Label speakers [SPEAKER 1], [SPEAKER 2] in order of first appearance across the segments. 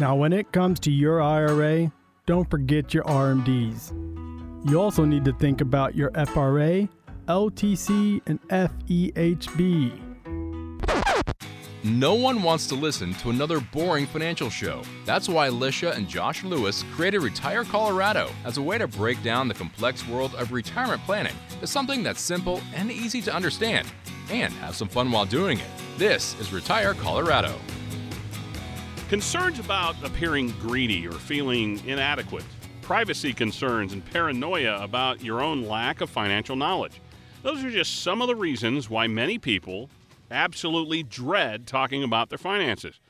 [SPEAKER 1] Now, when it comes to your IRA, don't forget your RMDs. You also need to think about your FRA, LTC, and FEHB.
[SPEAKER 2] No one wants to listen to another boring financial show. That's why Alicia and Josh Lewis created Retire Colorado as a way to break down the complex world of retirement planning to something that's simple and easy to understand, and have some fun while doing it. This is Retire Colorado.
[SPEAKER 3] Concerns about appearing greedy or feeling inadequate, privacy concerns, and paranoia about your own lack of financial knowledge. Those are just some of the reasons why many people absolutely dread talking about their finances.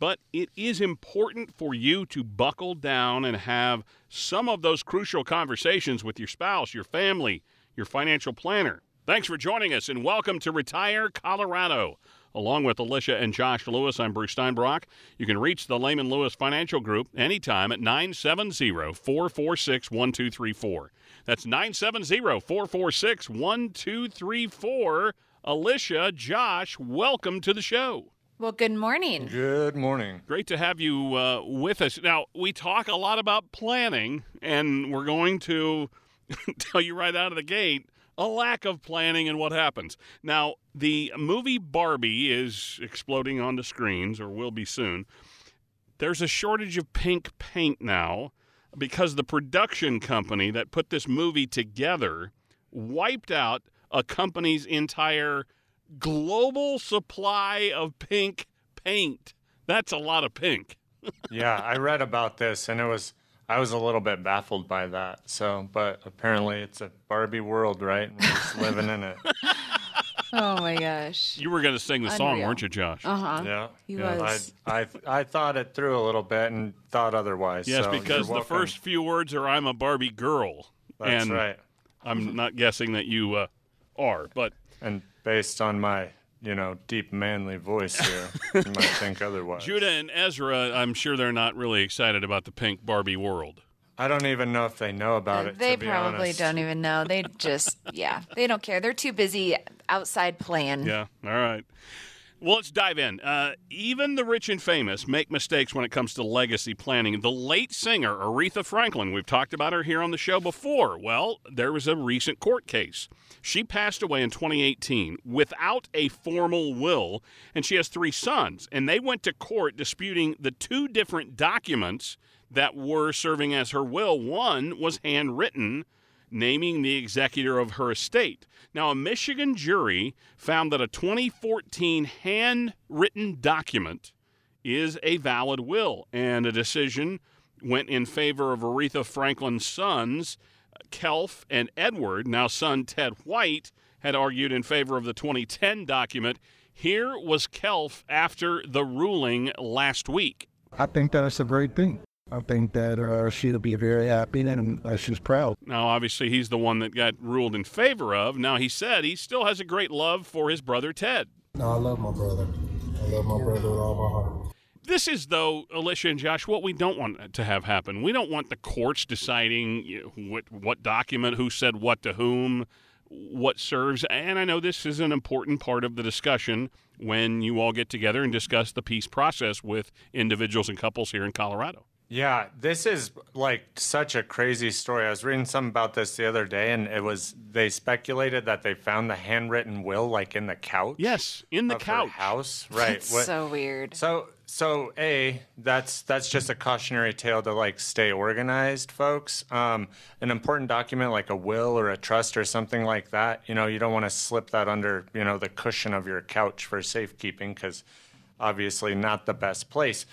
[SPEAKER 3] But it is important for you to buckle down and have some of those crucial conversations with your spouse, your family, your financial planner. Thanks for joining us and welcome to Retire Colorado. Along with Alicia and Josh Lewis, I'm Bruce Steinbrock. You can reach the Layman Lewis Financial Group anytime at 970 446 1234. That's 970 446 1234. Alicia, Josh, welcome to the show.
[SPEAKER 4] Well, good morning.
[SPEAKER 5] Good morning.
[SPEAKER 3] Great to have you uh, with us. Now, we talk a lot about planning, and we're going to tell you right out of the gate a lack of planning and what happens. Now, the movie Barbie is exploding onto screens, or will be soon. There's a shortage of pink paint now because the production company that put this movie together wiped out a company's entire global supply of pink paint. That's a lot of pink.
[SPEAKER 5] yeah, I read about this and it was I was a little bit baffled by that. So, but apparently it's a Barbie world, right? We're just living in it.
[SPEAKER 4] Oh my gosh.
[SPEAKER 3] You were going to sing the song,
[SPEAKER 4] Unreal.
[SPEAKER 3] weren't you, Josh?
[SPEAKER 4] Uh huh.
[SPEAKER 5] Yeah.
[SPEAKER 4] He
[SPEAKER 5] yeah.
[SPEAKER 4] was.
[SPEAKER 5] I, I I thought it through a little bit and thought otherwise.
[SPEAKER 3] yes,
[SPEAKER 5] so
[SPEAKER 3] because the first few words are "I'm a Barbie girl,"
[SPEAKER 5] That's
[SPEAKER 3] and
[SPEAKER 5] right.
[SPEAKER 3] I'm not guessing that you uh, are, but
[SPEAKER 5] And based on my you know deep manly voice here, you might think otherwise.
[SPEAKER 3] Judah and Ezra, I'm sure they're not really excited about the pink Barbie world.
[SPEAKER 5] I don't even know if they know about it.
[SPEAKER 4] They
[SPEAKER 5] to be
[SPEAKER 4] probably
[SPEAKER 5] honest.
[SPEAKER 4] don't even know. They just, yeah, they don't care. They're too busy outside playing.
[SPEAKER 3] Yeah. All right. Well, let's dive in. Uh, even the rich and famous make mistakes when it comes to legacy planning. The late singer Aretha Franklin, we've talked about her here on the show before. Well, there was a recent court case. She passed away in 2018 without a formal will, and she has three sons. And they went to court disputing the two different documents that were serving as her will. One was handwritten, naming the executor of her estate. Now, a Michigan jury found that a 2014 handwritten document is a valid will, and a decision went in favor of Aretha Franklin's sons, Kelf and Edward. Now, son Ted White had argued in favor of the 2010 document. Here was Kelf after the ruling last week.
[SPEAKER 6] I think that's a great thing. I think that uh, she'll be very happy and uh, she's proud.
[SPEAKER 3] Now, obviously, he's the one that got ruled in favor of. Now, he said he still has a great love for his brother Ted.
[SPEAKER 7] No, I love my brother. I love my brother with all my heart.
[SPEAKER 3] This is, though, Alicia and Josh, what we don't want to have happen. We don't want the courts deciding you know, what, what document, who said what to whom, what serves. And I know this is an important part of the discussion when you all get together and discuss the peace process with individuals and couples here in Colorado.
[SPEAKER 5] Yeah, this is like such a crazy story. I was reading something about this the other day, and it was they speculated that they found the handwritten will like in the couch.
[SPEAKER 3] Yes, in the
[SPEAKER 5] of her
[SPEAKER 3] couch.
[SPEAKER 5] house, right?
[SPEAKER 4] It's
[SPEAKER 5] What-
[SPEAKER 4] so weird.
[SPEAKER 5] So, so a that's that's just a cautionary tale to like stay organized, folks. Um, an important document like a will or a trust or something like that, you know, you don't want to slip that under you know the cushion of your couch for safekeeping because obviously not the best place.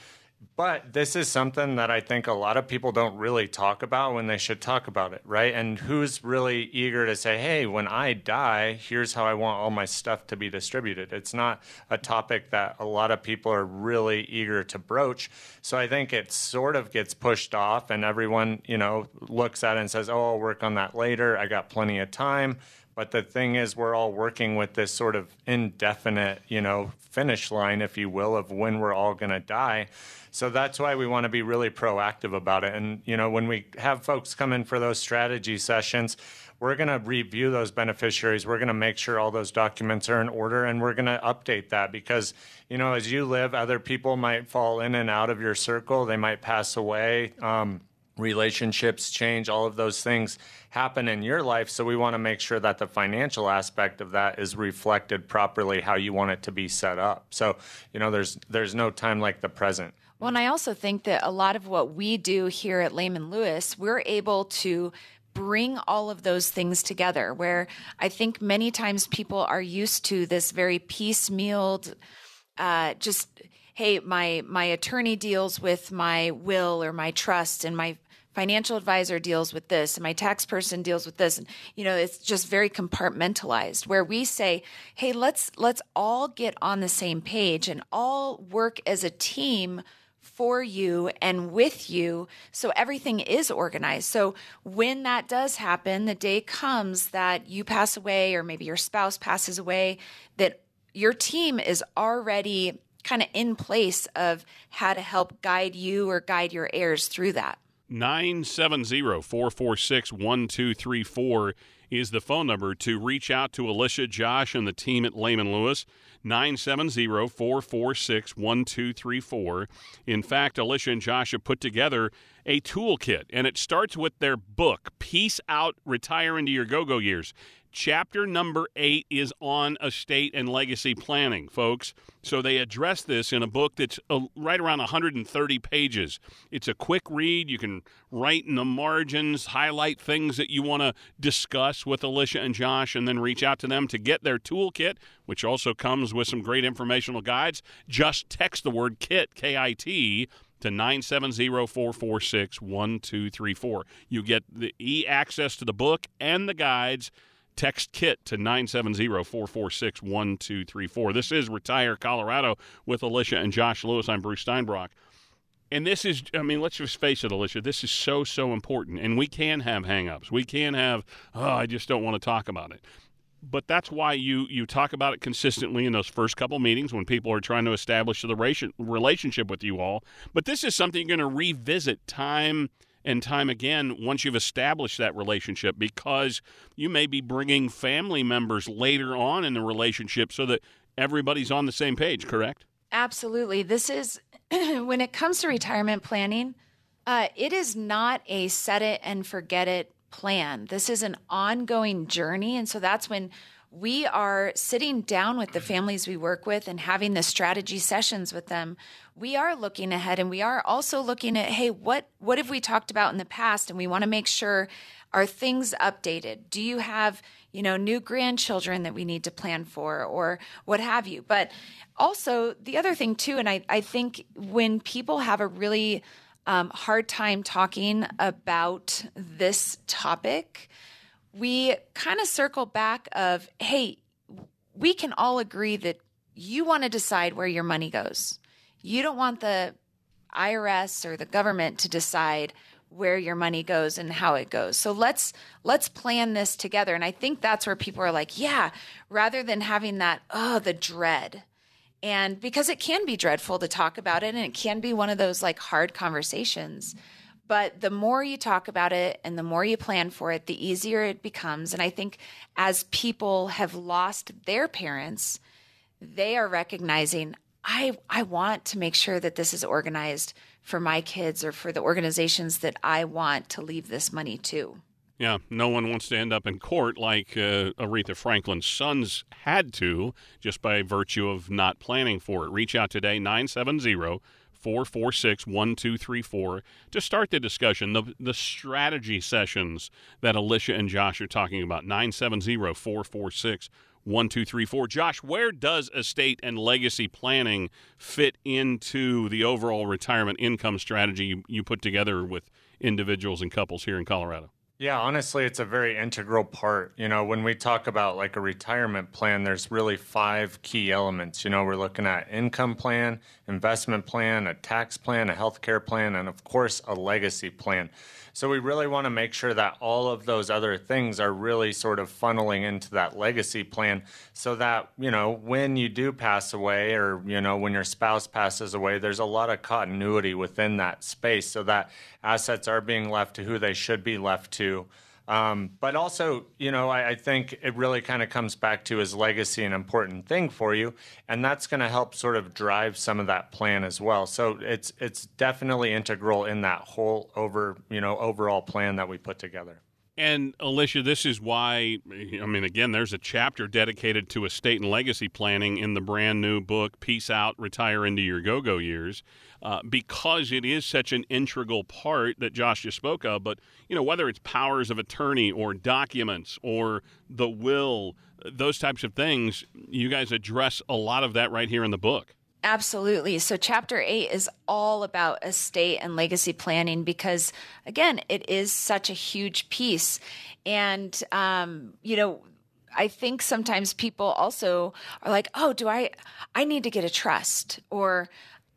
[SPEAKER 5] But this is something that I think a lot of people don't really talk about when they should talk about it, right? And who's really eager to say, hey, when I die, here's how I want all my stuff to be distributed? It's not a topic that a lot of people are really eager to broach. So I think it sort of gets pushed off, and everyone, you know, looks at it and says, oh, I'll work on that later. I got plenty of time. But the thing is, we're all working with this sort of indefinite, you know, finish line, if you will, of when we're all going to die. So that's why we want to be really proactive about it. And, you know, when we have folks come in for those strategy sessions, we're going to review those beneficiaries. We're going to make sure all those documents are in order and we're going to update that because, you know, as you live, other people might fall in and out of your circle. They might pass away. Um, relationships change, all of those things happen in your life. So we want to make sure that the financial aspect of that is reflected properly how you want it to be set up. So, you know, there's there's no time like the present.
[SPEAKER 4] Well, and I also think that a lot of what we do here at Layman Lewis, we're able to bring all of those things together where I think many times people are used to this very piecemealed, uh, just, hey, my, my attorney deals with my will or my trust and my financial advisor deals with this and my tax person deals with this and you know it's just very compartmentalized where we say hey let's let's all get on the same page and all work as a team for you and with you so everything is organized. So when that does happen, the day comes that you pass away or maybe your spouse passes away, that your team is already kind of in place of how to help guide you or guide your heirs through that.
[SPEAKER 3] 970 446 1234 is the phone number to reach out to Alicia, Josh, and the team at Layman Lewis. 970 446 1234. In fact, Alicia and Josh have put together a toolkit, and it starts with their book, Peace Out Retire into Your Go Go Years. Chapter number eight is on estate and legacy planning, folks. So they address this in a book that's uh, right around 130 pages. It's a quick read. You can write in the margins, highlight things that you want to discuss with Alicia and Josh, and then reach out to them to get their toolkit, which also comes with some great informational guides. Just text the word KIT, K I T, to 970-446-1234. You get the e-access to the book and the guides Text KIT to 970 446 1234. This is Retire Colorado with Alicia and Josh Lewis. I'm Bruce Steinbrock. And this is, I mean, let's just face it, Alicia, this is so, so important. And we can have hangups. We can have, oh, I just don't want to talk about it. But that's why you, you talk about it consistently in those first couple meetings when people are trying to establish the relationship with you all. But this is something you're going to revisit time and time again once you've established that relationship because you may be bringing family members later on in the relationship so that everybody's on the same page, correct?
[SPEAKER 4] Absolutely. This is when it comes to retirement planning, uh, it is not a set it and forget it plan. This is an ongoing journey. And so that's when we are sitting down with the families we work with and having the strategy sessions with them. We are looking ahead and we are also looking at hey what what have we talked about in the past? And we want to make sure are things updated? Do you have you know new grandchildren that we need to plan for or what have you? But also the other thing too and i, I think when people have a really um, hard time talking about this topic we kind of circle back of hey we can all agree that you want to decide where your money goes you don't want the IRS or the government to decide where your money goes and how it goes. So let's let's plan this together. And I think that's where people are like, yeah, rather than having that oh the dread. And because it can be dreadful to talk about it and it can be one of those like hard conversations. But the more you talk about it and the more you plan for it, the easier it becomes. And I think as people have lost their parents, they are recognizing I I want to make sure that this is organized for my kids or for the organizations that I want to leave this money to.
[SPEAKER 3] Yeah, no one wants to end up in court like uh, Aretha Franklin's sons had to just by virtue of not planning for it. Reach out today, 970 446 1234 to start the discussion. The, the strategy sessions that Alicia and Josh are talking about, 970 446 one, two, three, four. Josh, where does estate and legacy planning fit into the overall retirement income strategy you put together with individuals and couples here in Colorado?
[SPEAKER 5] Yeah, honestly, it's a very integral part. You know, when we talk about like a retirement plan, there's really five key elements. You know, we're looking at income plan, investment plan, a tax plan, a healthcare plan, and of course, a legacy plan. So we really want to make sure that all of those other things are really sort of funneling into that legacy plan so that, you know, when you do pass away or, you know, when your spouse passes away, there's a lot of continuity within that space so that assets are being left to who they should be left to. Um, but also, you know, I, I think it really kind of comes back to is legacy an important thing for you, and that's going to help sort of drive some of that plan as well. So it's it's definitely integral in that whole over you know overall plan that we put together.
[SPEAKER 3] And Alicia, this is why, I mean, again, there's a chapter dedicated to estate and legacy planning in the brand new book, Peace Out, Retire into Your Go Go Years, uh, because it is such an integral part that Josh just spoke of. But, you know, whether it's powers of attorney or documents or the will, those types of things, you guys address a lot of that right here in the book.
[SPEAKER 4] Absolutely. So, chapter eight is all about estate and legacy planning because, again, it is such a huge piece. And, um, you know, I think sometimes people also are like, oh, do I, I need to get a trust or,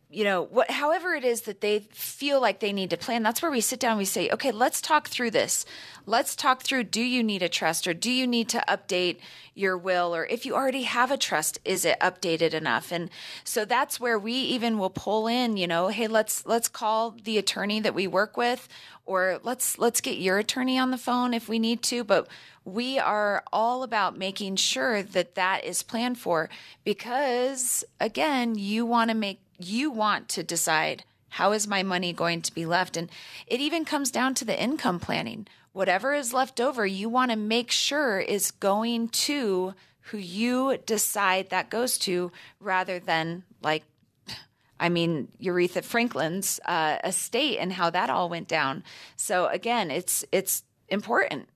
[SPEAKER 4] you know, what, however it is that they feel like they need to plan, that's where we sit down. We say, okay, let's talk through this. Let's talk through do you need a trust or do you need to update your will? Or if you already have a trust, is it updated enough? And so that's where we even will pull in, you know, hey, let's, let's call the attorney that we work with or let's, let's get your attorney on the phone if we need to. But we are all about making sure that that is planned for because again, you want to make you want to decide how is my money going to be left and it even comes down to the income planning whatever is left over you want to make sure is going to who you decide that goes to rather than like I mean, Aretha Franklin's uh, estate and how that all went down. So again, it's it's important.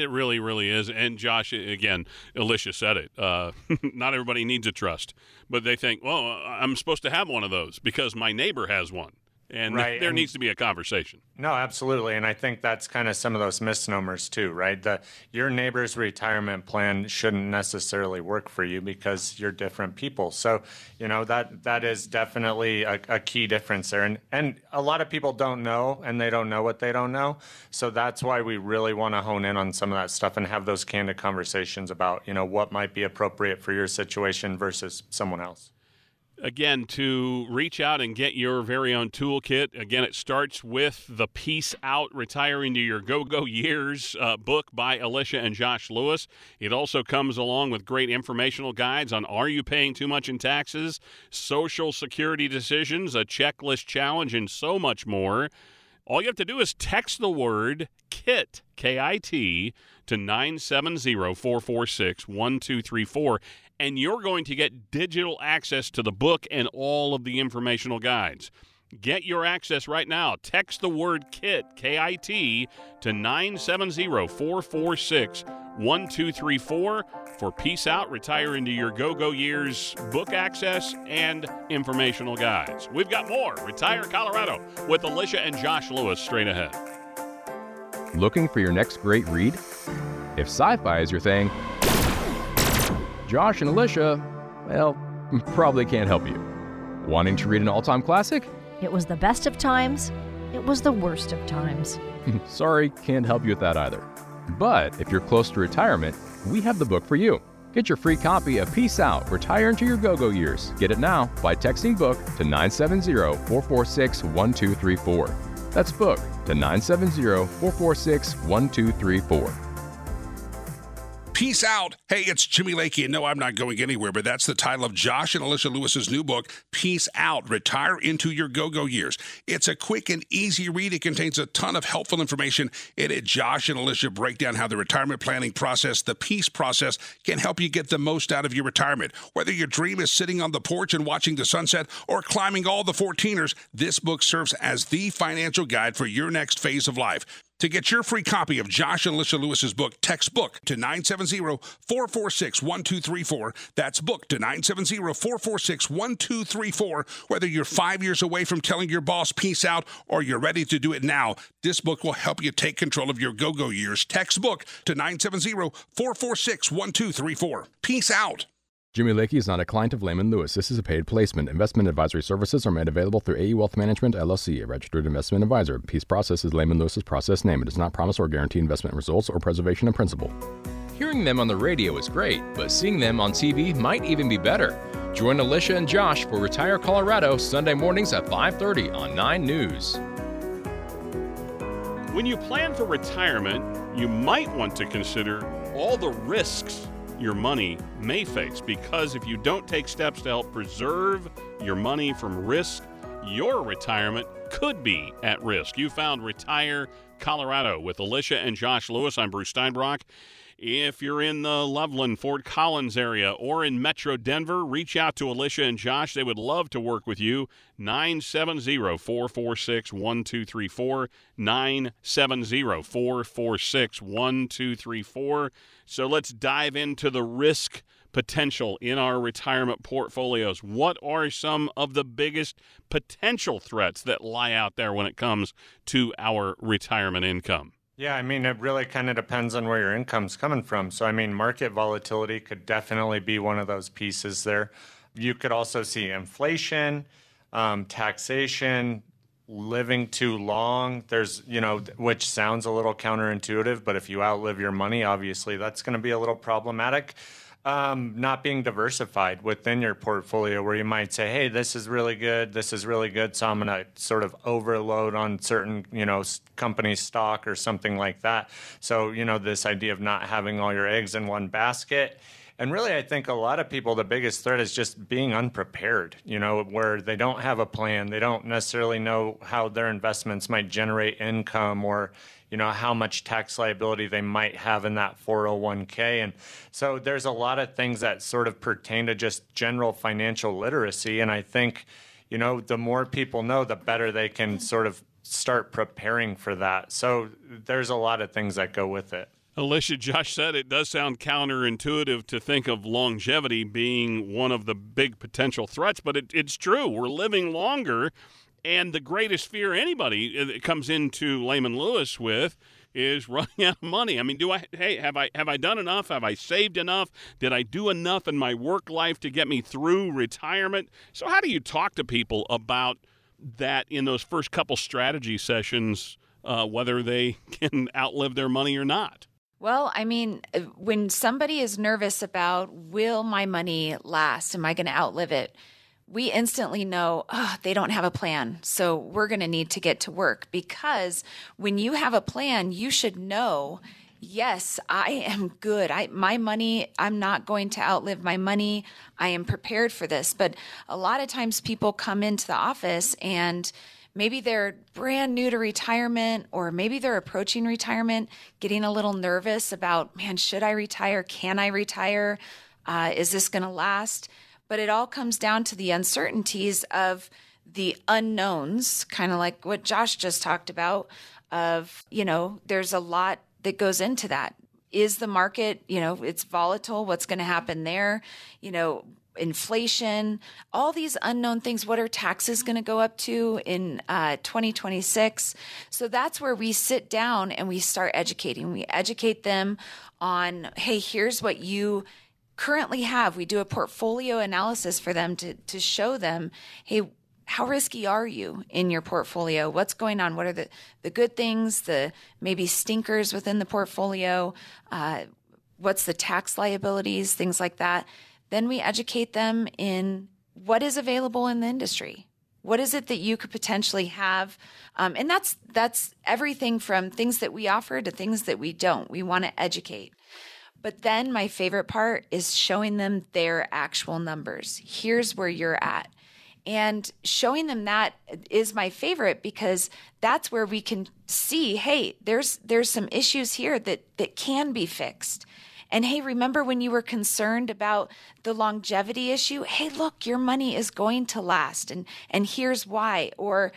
[SPEAKER 3] It really, really is. And Josh, again, Alicia said it. Uh, not everybody needs a trust, but they think, well, I'm supposed to have one of those because my neighbor has one and right. there and needs to be a conversation.
[SPEAKER 5] No, absolutely, and I think that's kind of some of those misnomers too, right? The your neighbor's retirement plan shouldn't necessarily work for you because you're different people. So, you know that that is definitely a, a key difference there, and and a lot of people don't know, and they don't know what they don't know. So that's why we really want to hone in on some of that stuff and have those candid conversations about you know what might be appropriate for your situation versus someone else
[SPEAKER 3] again to reach out and get your very own toolkit. Again it starts with the peace out retiring to your go-go years uh, book by alicia and josh lewis. It also comes along with great informational guides on are you paying too much in taxes social security decisions a checklist challenge and so much more. All you have to do is text the word kit k-i-t to 970 446 1234 and you're going to get digital access to the book and all of the informational guides. Get your access right now. Text the word KIT, K I T, to 970 446 1234 for Peace Out, Retire into Your Go Go Years book access and informational guides. We've got more Retire Colorado with Alicia and Josh Lewis straight ahead.
[SPEAKER 2] Looking for your next great read? If sci fi is your thing, Josh and Alicia, well, probably can't help you. Wanting to read an all time classic?
[SPEAKER 8] It was the best of times. It was the worst of times.
[SPEAKER 2] Sorry, can't help you with that either. But if you're close to retirement, we have the book for you. Get your free copy of Peace Out, Retire into Your Go Go Years. Get it now by texting book to 970 446 1234. That's book to 970 446 1234.
[SPEAKER 9] Peace out. Hey, it's Jimmy Lakey, and no, I'm not going anywhere, but that's the title of Josh and Alicia Lewis's new book, Peace Out Retire into Your Go Go Years. It's a quick and easy read. It contains a ton of helpful information. In it, Josh and Alicia break down how the retirement planning process, the peace process, can help you get the most out of your retirement. Whether your dream is sitting on the porch and watching the sunset or climbing all the 14ers, this book serves as the financial guide for your next phase of life. To get your free copy of Josh and Alicia Lewis's book, text book to 970-446-1234. That's book to 970-446-1234. Whether you're five years away from telling your boss peace out or you're ready to do it now, this book will help you take control of your go-go years. Text book to 970-446-1234. Peace out.
[SPEAKER 2] Jimmy Lakey is not a client of Layman Lewis. This is a paid placement. Investment advisory services are made available through AE Wealth Management, LLC, a registered investment advisor. Peace Process is Layman Lewis's process name. It does not promise or guarantee investment results or preservation of principal. Hearing them on the radio is great, but seeing them on TV might even be better. Join Alicia and Josh for Retire Colorado Sunday mornings at 5:30 on 9 News.
[SPEAKER 3] When you plan for retirement, you might want to consider all the risks your money may face because if you don't take steps to help preserve your money from risk, your retirement could be at risk. You found Retire Colorado with Alicia and Josh Lewis. I'm Bruce Steinbrock. If you're in the Loveland, Fort Collins area or in Metro Denver, reach out to Alicia and Josh. They would love to work with you. 970 446 1234. 970 446 1234. So let's dive into the risk potential in our retirement portfolios. What are some of the biggest potential threats that lie out there when it comes to our retirement income?
[SPEAKER 5] Yeah, I mean, it really kind of depends on where your income's coming from. So, I mean, market volatility could definitely be one of those pieces there. You could also see inflation, um, taxation, living too long. There's, you know, which sounds a little counterintuitive, but if you outlive your money, obviously that's going to be a little problematic um, not being diversified within your portfolio, where you might say, "Hey, this is really good. This is really good." So I'm going to sort of overload on certain, you know, company stock or something like that. So you know, this idea of not having all your eggs in one basket. And really, I think a lot of people, the biggest threat is just being unprepared, you know, where they don't have a plan. They don't necessarily know how their investments might generate income or, you know, how much tax liability they might have in that 401k. And so there's a lot of things that sort of pertain to just general financial literacy. And I think, you know, the more people know, the better they can sort of start preparing for that. So there's a lot of things that go with it.
[SPEAKER 3] Alicia, Josh said it does sound counterintuitive to think of longevity being one of the big potential threats, but it, it's true. We're living longer, and the greatest fear anybody uh, comes into Layman Lewis with is running out of money. I mean, do I hey, have I have I done enough? Have I saved enough? Did I do enough in my work life to get me through retirement? So how do you talk to people about that in those first couple strategy sessions, uh, whether they can outlive their money or not?
[SPEAKER 4] Well, I mean, uh, when somebody is nervous about will my money last? Am I going to outlive it? We instantly know oh, they don't have a plan. So we're going to need to get to work because when you have a plan, you should know yes, I am good. I my money, I'm not going to outlive my money. I am prepared for this. But a lot of times people come into the office and maybe they're brand new to retirement or maybe they're approaching retirement, getting a little nervous about, man, should I retire? Can I retire? Uh, is this going to last? But it all comes down to the uncertainties of the unknowns, kind of like what Josh just talked about. Of, you know, there's a lot that goes into that. Is the market, you know, it's volatile. What's going to happen there? You know, inflation, all these unknown things. What are taxes going to go up to in uh, 2026? So that's where we sit down and we start educating. We educate them on, hey, here's what you currently have. We do a portfolio analysis for them to, to show them, hey, how risky are you in your portfolio? What's going on? What are the, the good things, the maybe stinkers within the portfolio? Uh, what's the tax liabilities, things like that then we educate them in what is available in the industry. What is it that you could potentially have? Um, and that's that's everything from things that we offer to things that we don't. We want to educate. But then my favorite part is showing them their actual numbers. Here's where you're at. And showing them that is my favorite because that's where we can see, hey, there's there's some issues here that that can be fixed. And hey, remember when you were concerned about the longevity issue? Hey, look, your money is going to last and and here's why. Or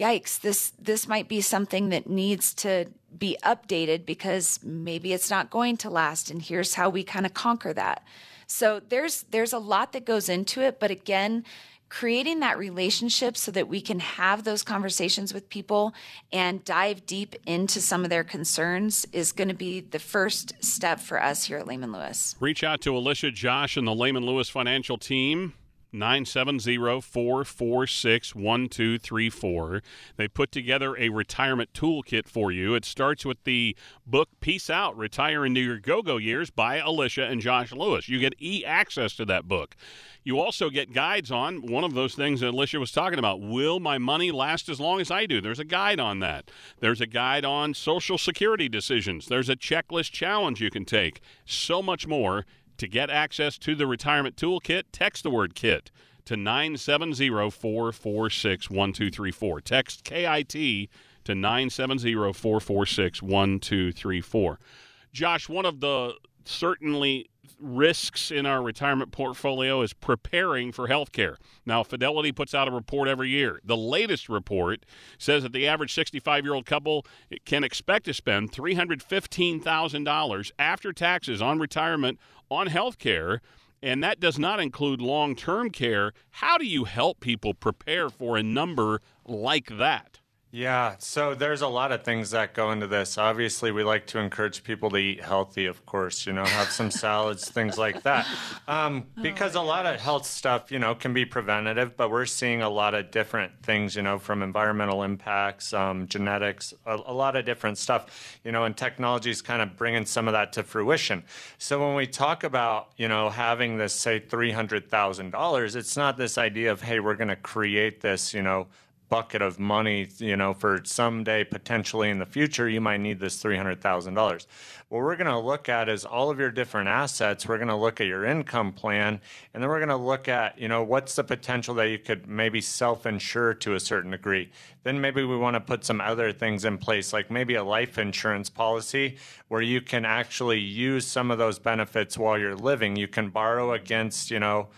[SPEAKER 4] yikes, this this might be something that needs to be updated because maybe it's not going to last and here's how we kind of conquer that. So there's there's a lot that goes into it, but again, creating that relationship so that we can have those conversations with people and dive deep into some of their concerns is going to be the first step for us here at Layman Lewis.
[SPEAKER 3] Reach out to Alicia, Josh, and the Layman Lewis financial team. 970-446-1234. They put together a retirement toolkit for you. It starts with the book Peace Out, Retire into Your Go-Go Years by Alicia and Josh Lewis. You get e-access to that book. You also get guides on one of those things that Alicia was talking about. Will my money last as long as I do? There's a guide on that. There's a guide on Social Security decisions. There's a checklist challenge you can take. So much more. To get access to the retirement toolkit, text the word KIT to 970 446 1234. Text KIT to 970 446 1234. Josh, one of the certainly risks in our retirement portfolio is preparing for health care. Now, Fidelity puts out a report every year. The latest report says that the average 65 year old couple can expect to spend $315,000 after taxes on retirement on health care. And that does not include long term care. How do you help people prepare for a number like that?
[SPEAKER 5] Yeah, so there's a lot of things that go into this. Obviously, we like to encourage people to eat healthy, of course, you know, have some salads, things like that. Um, because a lot of health stuff, you know, can be preventative, but we're seeing a lot of different things, you know, from environmental impacts, um, genetics, a, a lot of different stuff, you know, and technology is kind of bringing some of that to fruition. So when we talk about, you know, having this, say, $300,000, it's not this idea of, hey, we're going to create this, you know, bucket of money, you know, for someday potentially in the future, you might need this $300,000. What we're going to look at is all of your different assets. We're going to look at your income plan, and then we're going to look at, you know, what's the potential that you could maybe self insure to a certain degree. Then maybe we want to put some other things in place, like maybe a life insurance policy where you can actually use some of those benefits while you're living. You can borrow against, you know,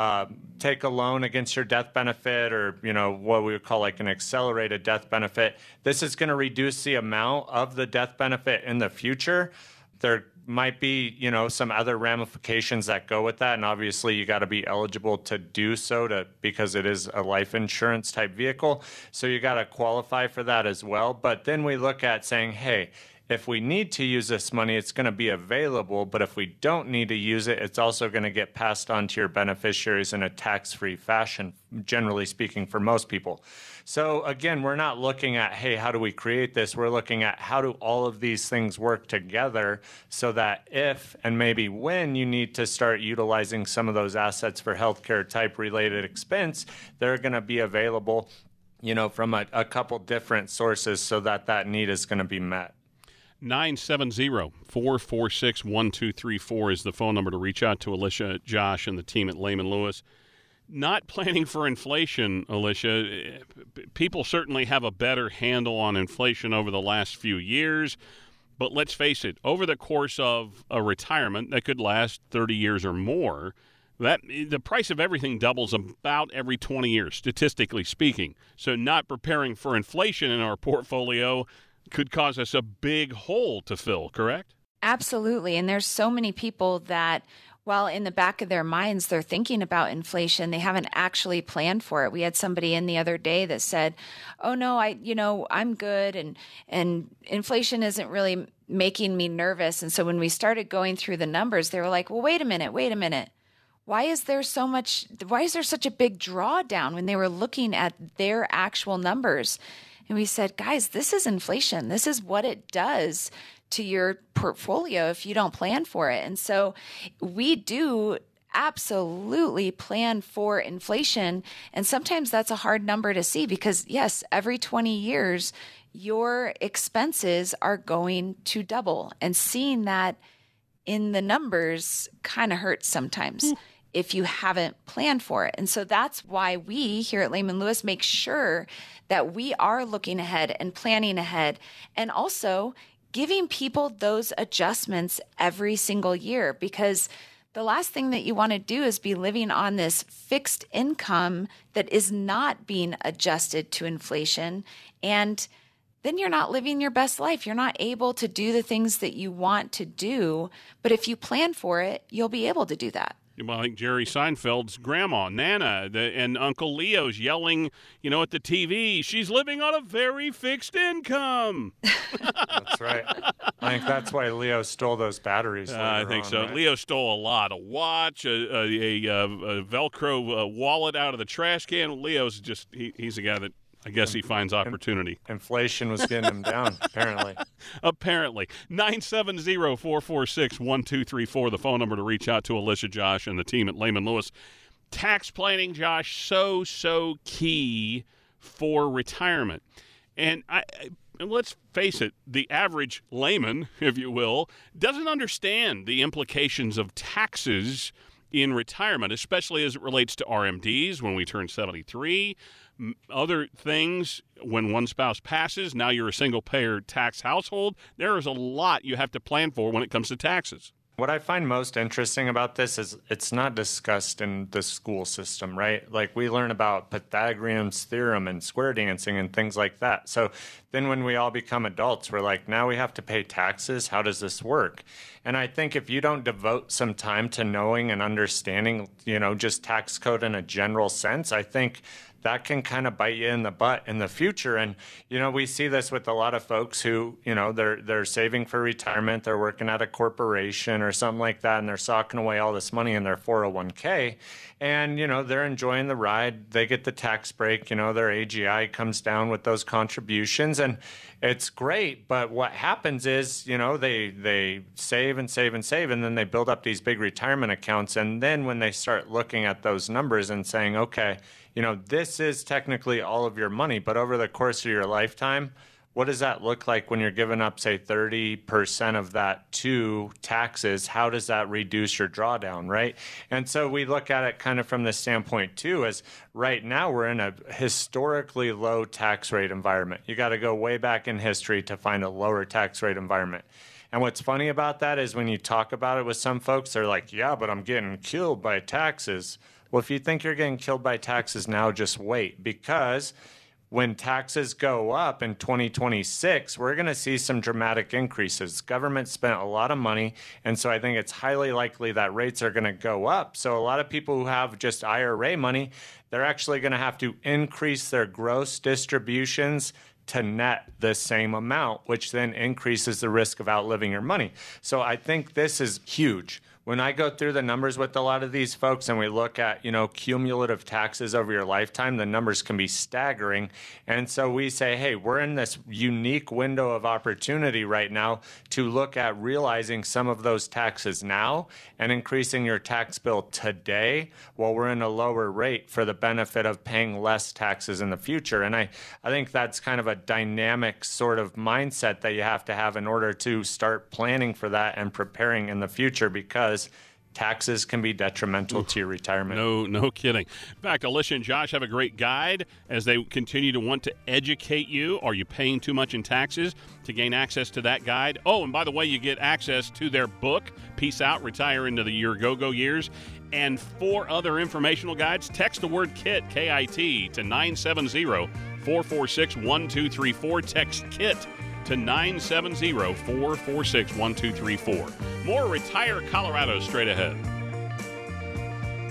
[SPEAKER 5] uh, take a loan against your death benefit or you know what we would call like an accelerated death benefit this is going to reduce the amount of the death benefit in the future. There might be you know some other ramifications that go with that and obviously you got to be eligible to do so to because it is a life insurance type vehicle. So you got to qualify for that as well. But then we look at saying hey if we need to use this money, it's going to be available. But if we don't need to use it, it's also going to get passed on to your beneficiaries in a tax free fashion, generally speaking, for most people. So again, we're not looking at, hey, how do we create this? We're looking at how do all of these things work together so that if and maybe when you need to start utilizing some of those assets for healthcare type related expense, they're going to be available, you know, from a, a couple different sources so that that need is going to be met.
[SPEAKER 3] 970 446 1234 is the phone number to reach out to Alicia, Josh, and the team at Layman Lewis. Not planning for inflation, Alicia. People certainly have a better handle on inflation over the last few years. But let's face it, over the course of a retirement that could last 30 years or more, that the price of everything doubles about every 20 years statistically speaking. So not preparing for inflation in our portfolio could cause us a big hole to fill, correct?
[SPEAKER 4] Absolutely. And there's so many people that while in the back of their minds they're thinking about inflation, they haven't actually planned for it. We had somebody in the other day that said, "Oh no, I you know, I'm good and and inflation isn't really making me nervous." And so when we started going through the numbers, they were like, "Well, wait a minute, wait a minute. Why is there so much why is there such a big drawdown when they were looking at their actual numbers?" And we said, guys, this is inflation. This is what it does to your portfolio if you don't plan for it. And so we do absolutely plan for inflation. And sometimes that's a hard number to see because, yes, every 20 years, your expenses are going to double. And seeing that in the numbers kind of hurts sometimes. Mm if you haven't planned for it. And so that's why we here at Layman Lewis make sure that we are looking ahead and planning ahead and also giving people those adjustments every single year because the last thing that you want to do is be living on this fixed income that is not being adjusted to inflation. And then you're not living your best life. You're not able to do the things that you want to do. But if you plan for it, you'll be able to do that
[SPEAKER 3] like Jerry Seinfeld's grandma, Nana, the, and Uncle Leo's yelling, you know, at the TV, she's living on a very fixed income.
[SPEAKER 5] that's right. I think that's why Leo stole those batteries.
[SPEAKER 3] Uh, I think
[SPEAKER 5] on,
[SPEAKER 3] so.
[SPEAKER 5] Right?
[SPEAKER 3] Leo stole a lot a watch, a, a, a, a Velcro uh, wallet out of the trash can. Leo's just, he, he's a guy that I guess he finds opportunity.
[SPEAKER 5] Inflation was getting him down, apparently.
[SPEAKER 3] apparently. 970 446 1234, the phone number to reach out to Alicia Josh and the team at Layman Lewis. Tax planning, Josh, so, so key for retirement. And I, and let's face it, the average layman, if you will, doesn't understand the implications of taxes in retirement, especially as it relates to RMDs when we turn 73, other things when one spouse passes now you're a single payer tax household there is a lot you have to plan for when it comes to taxes
[SPEAKER 5] what I find most interesting about this is it's not discussed in the school system, right? Like we learn about Pythagorean's theorem and square dancing and things like that. So then when we all become adults, we're like, now we have to pay taxes. How does this work? And I think if you don't devote some time to knowing and understanding, you know, just tax code in a general sense, I think that can kind of bite you in the butt in the future. And you know, we see this with a lot of folks who, you know, they're they're saving for retirement, they're working at a corporation or something like that, and they're socking away all this money in their 401k, and you know, they're enjoying the ride. They get the tax break. You know, their AGI comes down with those contributions, and it's great. But what happens is, you know, they they save and save and save, and then they build up these big retirement accounts, and then when they start looking at those numbers and saying, okay you know, this is technically all of your money, but over the course of your lifetime, what does that look like when you're giving up, say, 30% of that to taxes? How does that reduce your drawdown, right? And so we look at it kind of from the standpoint, too, as right now we're in a historically low tax rate environment. You got to go way back in history to find a lower tax rate environment. And what's funny about that is when you talk about it with some folks, they're like, yeah, but I'm getting killed by taxes. Well, if you think you're getting killed by taxes now, just wait because when taxes go up in 2026, we're going to see some dramatic increases. Government spent a lot of money, and so I think it's highly likely that rates are going to go up. So a lot of people who have just IRA money, they're actually going to have to increase their gross distributions to net the same amount, which then increases the risk of outliving your money. So I think this is huge when I go through the numbers with a lot of these folks and we look at, you know, cumulative taxes over your lifetime, the numbers can be staggering. And so we say, hey, we're in this unique window of opportunity right now to look at realizing some of those taxes now and increasing your tax bill today while we're in a lower rate for the benefit of paying less taxes in the future. And I, I think that's kind of a dynamic sort of mindset that you have to have in order to start planning for that and preparing in the future because because taxes can be detrimental to your retirement.
[SPEAKER 3] No, no kidding. In fact, Alicia and Josh have a great guide as they continue to want to educate you. Are you paying too much in taxes? To gain access to that guide. Oh, and by the way, you get access to their book, Peace Out, Retire into the Your Go Go Years, and four other informational guides. Text the word KIT, K I T, to 970 446 1234. Text KIT to 970 446 1234. More Retire Colorado straight ahead.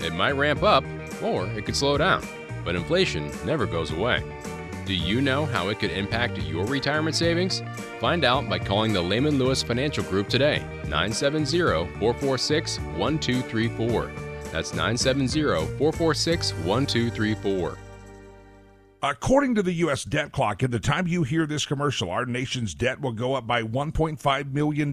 [SPEAKER 2] It might ramp up, or it could slow down, but inflation never goes away. Do you know how it could impact your retirement savings? Find out by calling the Layman Lewis Financial Group today, 970 446 1234. That's 970 446 1234.
[SPEAKER 9] According to the U.S. debt clock, at the time you hear this commercial, our nation's debt will go up by $1.5 million.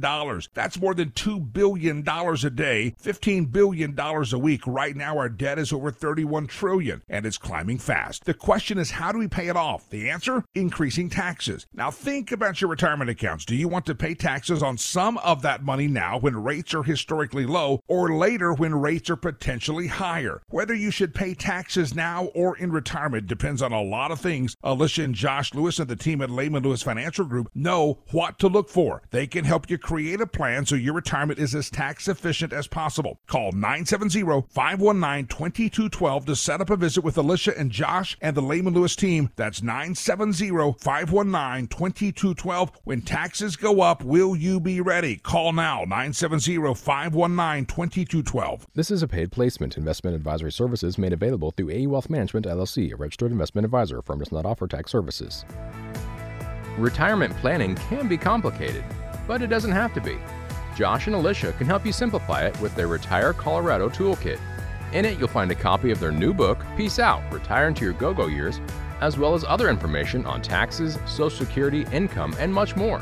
[SPEAKER 9] That's more than $2 billion a day, $15 billion a week. Right now, our debt is over 31 trillion, and it's climbing fast. The question is, how do we pay it off? The answer? Increasing taxes. Now, think about your retirement accounts. Do you want to pay taxes on some of that money now when rates are historically low, or later when rates are potentially higher? Whether you should pay taxes now or in retirement depends on a lot lot of things. Alicia and Josh Lewis and the team at Layman Lewis Financial Group know what to look for. They can help you create a plan so your retirement is as tax efficient as possible. Call 970 519 2212 to set up a visit with Alicia and Josh and the Layman Lewis team. That's 970 519 2212. When taxes go up, will you be ready? Call now 970 519 2212.
[SPEAKER 10] This is a paid placement. Investment advisory services made available through AE Wealth Management LLC, a registered investment advisor. Firm does not offer tax services.
[SPEAKER 2] Retirement planning can be complicated, but it doesn't have to be. Josh and Alicia can help you simplify it with their Retire Colorado Toolkit. In it, you'll find a copy of their new book, Peace Out Retire into Your Go Go Years, as well as other information on taxes, Social Security, income, and much more.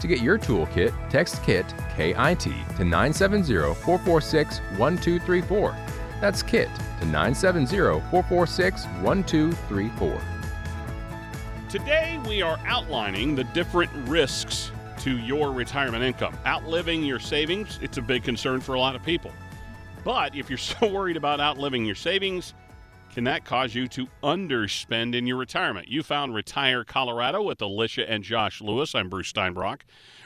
[SPEAKER 2] To get your toolkit, text KIT, K-I-T, to 970-446-1234. That's KIT to 970-446-1234.
[SPEAKER 3] Today, we are outlining the different risks to your retirement income. Outliving your savings, it's a big concern for a lot of people. But if you're so worried about outliving your savings, can that cause you to underspend in your retirement? You found Retire Colorado with Alicia and Josh Lewis. I'm Bruce Steinbrock.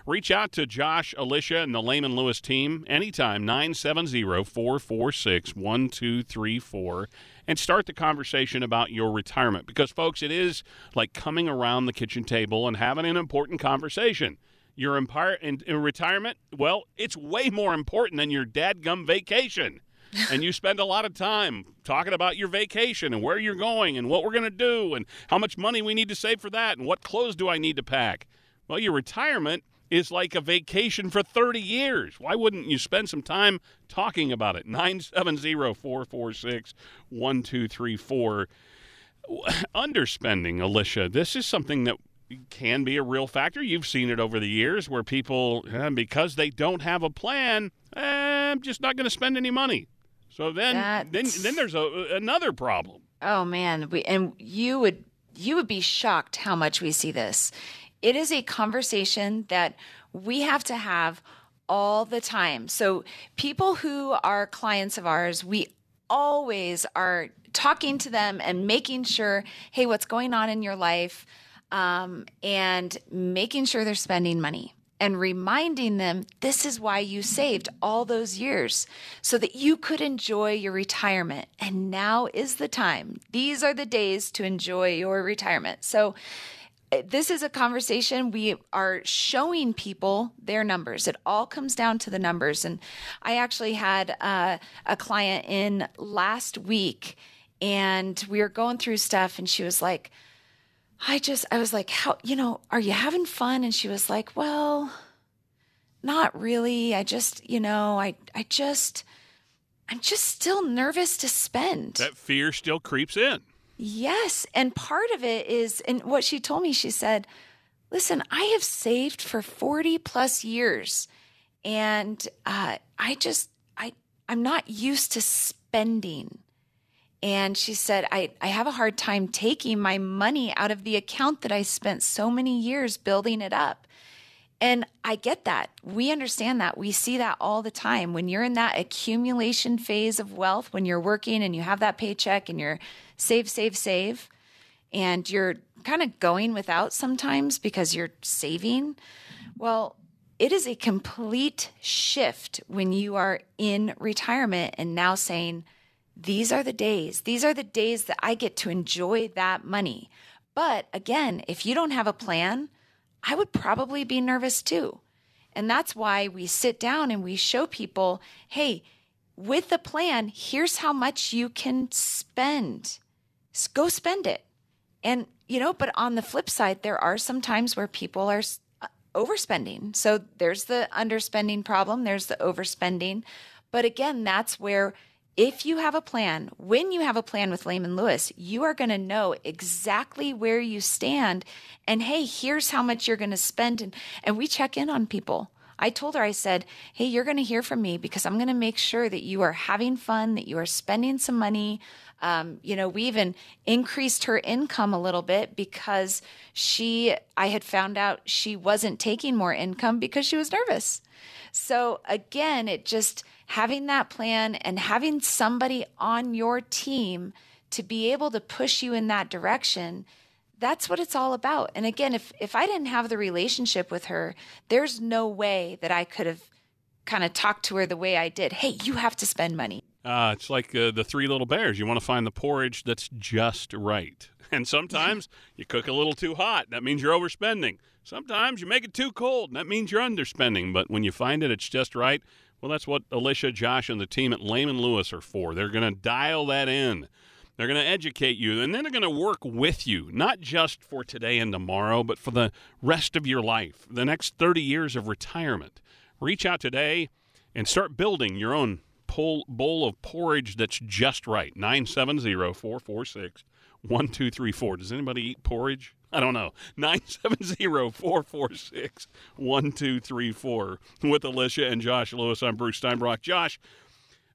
[SPEAKER 3] Reach out to Josh, Alicia, and the Layman Lewis team anytime, 970 446 1234, and start the conversation about your retirement. Because, folks, it is like coming around the kitchen table and having an important conversation. Your empire in, in retirement, well, it's way more important than your dadgum vacation. and you spend a lot of time talking about your vacation and where you're going and what we're going to do and how much money we need to save for that and what clothes do I need to pack. Well, your retirement is like a vacation for 30 years. Why wouldn't you spend some time talking about it? 970 446 1234. Underspending, Alicia, this is something that can be a real factor. You've seen it over the years where people, eh, because they don't have a plan, eh, I'm just not going to spend any money. So then, then, then there's a, another problem.
[SPEAKER 4] Oh man, we and you would you would be shocked how much we see this. It is a conversation that we have to have all the time. So people who are clients of ours, we always are talking to them and making sure, hey, what's going on in your life, um, and making sure they're spending money and reminding them this is why you saved all those years so that you could enjoy your retirement. And now is the time. These are the days to enjoy your retirement. So, uh, this is a conversation we are showing people their numbers. It all comes down to the numbers. And I actually had uh, a client in last week, and we were going through stuff, and she was like, I just, I was like, how, you know, are you having fun? And she was like, well, not really. I just, you know, I, I just, I'm just still nervous to spend.
[SPEAKER 3] That fear still creeps in.
[SPEAKER 4] Yes. And part of it is, and what she told me, she said, listen, I have saved for 40 plus years. And uh, I just, I, I'm not used to spending. And she said, I, I have a hard time taking my money out of the account that I spent so many years building it up. And I get that. We understand that. We see that all the time. When you're in that accumulation phase of wealth, when you're working and you have that paycheck and you're save, save, save, and you're kind of going without sometimes because you're saving, well, it is a complete shift when you are in retirement and now saying, these are the days. These are the days that I get to enjoy that money. But again, if you don't have a plan, I would probably be nervous too. And that's why we sit down and we show people hey, with a plan, here's how much you can spend. Go spend it. And, you know, but on the flip side, there are some times where people are uh, overspending. So there's the underspending problem, there's the overspending. But again, that's where if you have a plan, when you have a plan with Layman Lewis, you are going to know exactly where you stand. And hey, here's how much you're going to spend. And, and we check in on people. I told her, I said, hey, you're going to hear from me because I'm going to make sure that you are having fun, that you are spending some money. Um, you know, we even increased her income a little bit because she, I had found out she wasn't taking more income because she was nervous. So again, it just, having that plan and having somebody on your team to be able to push you in that direction that's what it's all about. And again, if if I didn't have the relationship with her, there's no way that I could have kind of talked to her the way I did. Hey, you have to spend money.
[SPEAKER 3] Uh, it's like uh, the three little bears. You want to find the porridge that's just right. And sometimes you cook a little too hot. That means you're overspending. Sometimes you make it too cold. And that means you're underspending. But when you find it, it's just right. Well, that's what Alicia, Josh, and the team at Layman Lewis are for. They're going to dial that in. They're going to educate you, and then they're going to work with you, not just for today and tomorrow, but for the rest of your life, the next 30 years of retirement. Reach out today and start building your own bowl of porridge that's just right. 970 446 1234. Does anybody eat porridge? I don't know. 970 446 1234. With Alicia and Josh Lewis, I'm Bruce Steinbrock. Josh,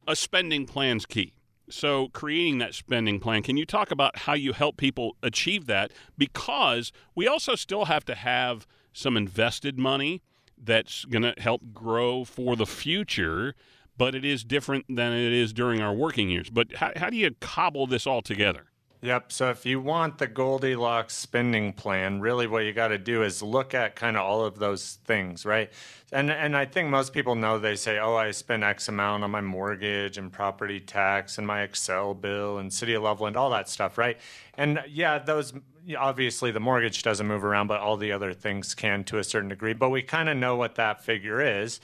[SPEAKER 3] a spending plan's key. So, creating that spending plan, can you talk about how you help people achieve that? Because we also still have to have some invested money that's going to help grow for the future, but it is different than it is during our working years. But how, how do you cobble this all together?
[SPEAKER 5] Yep. So if you want the Goldilocks spending plan, really what you got to do is look at kind of all of those things, right? And and I think most people know they say, "Oh, I spend X amount on my mortgage and property tax and my Xcel bill and City of Loveland, all that stuff, right?" And yeah, those obviously the mortgage doesn't move around, but all the other things can to a certain degree. But we kind of know what that figure is.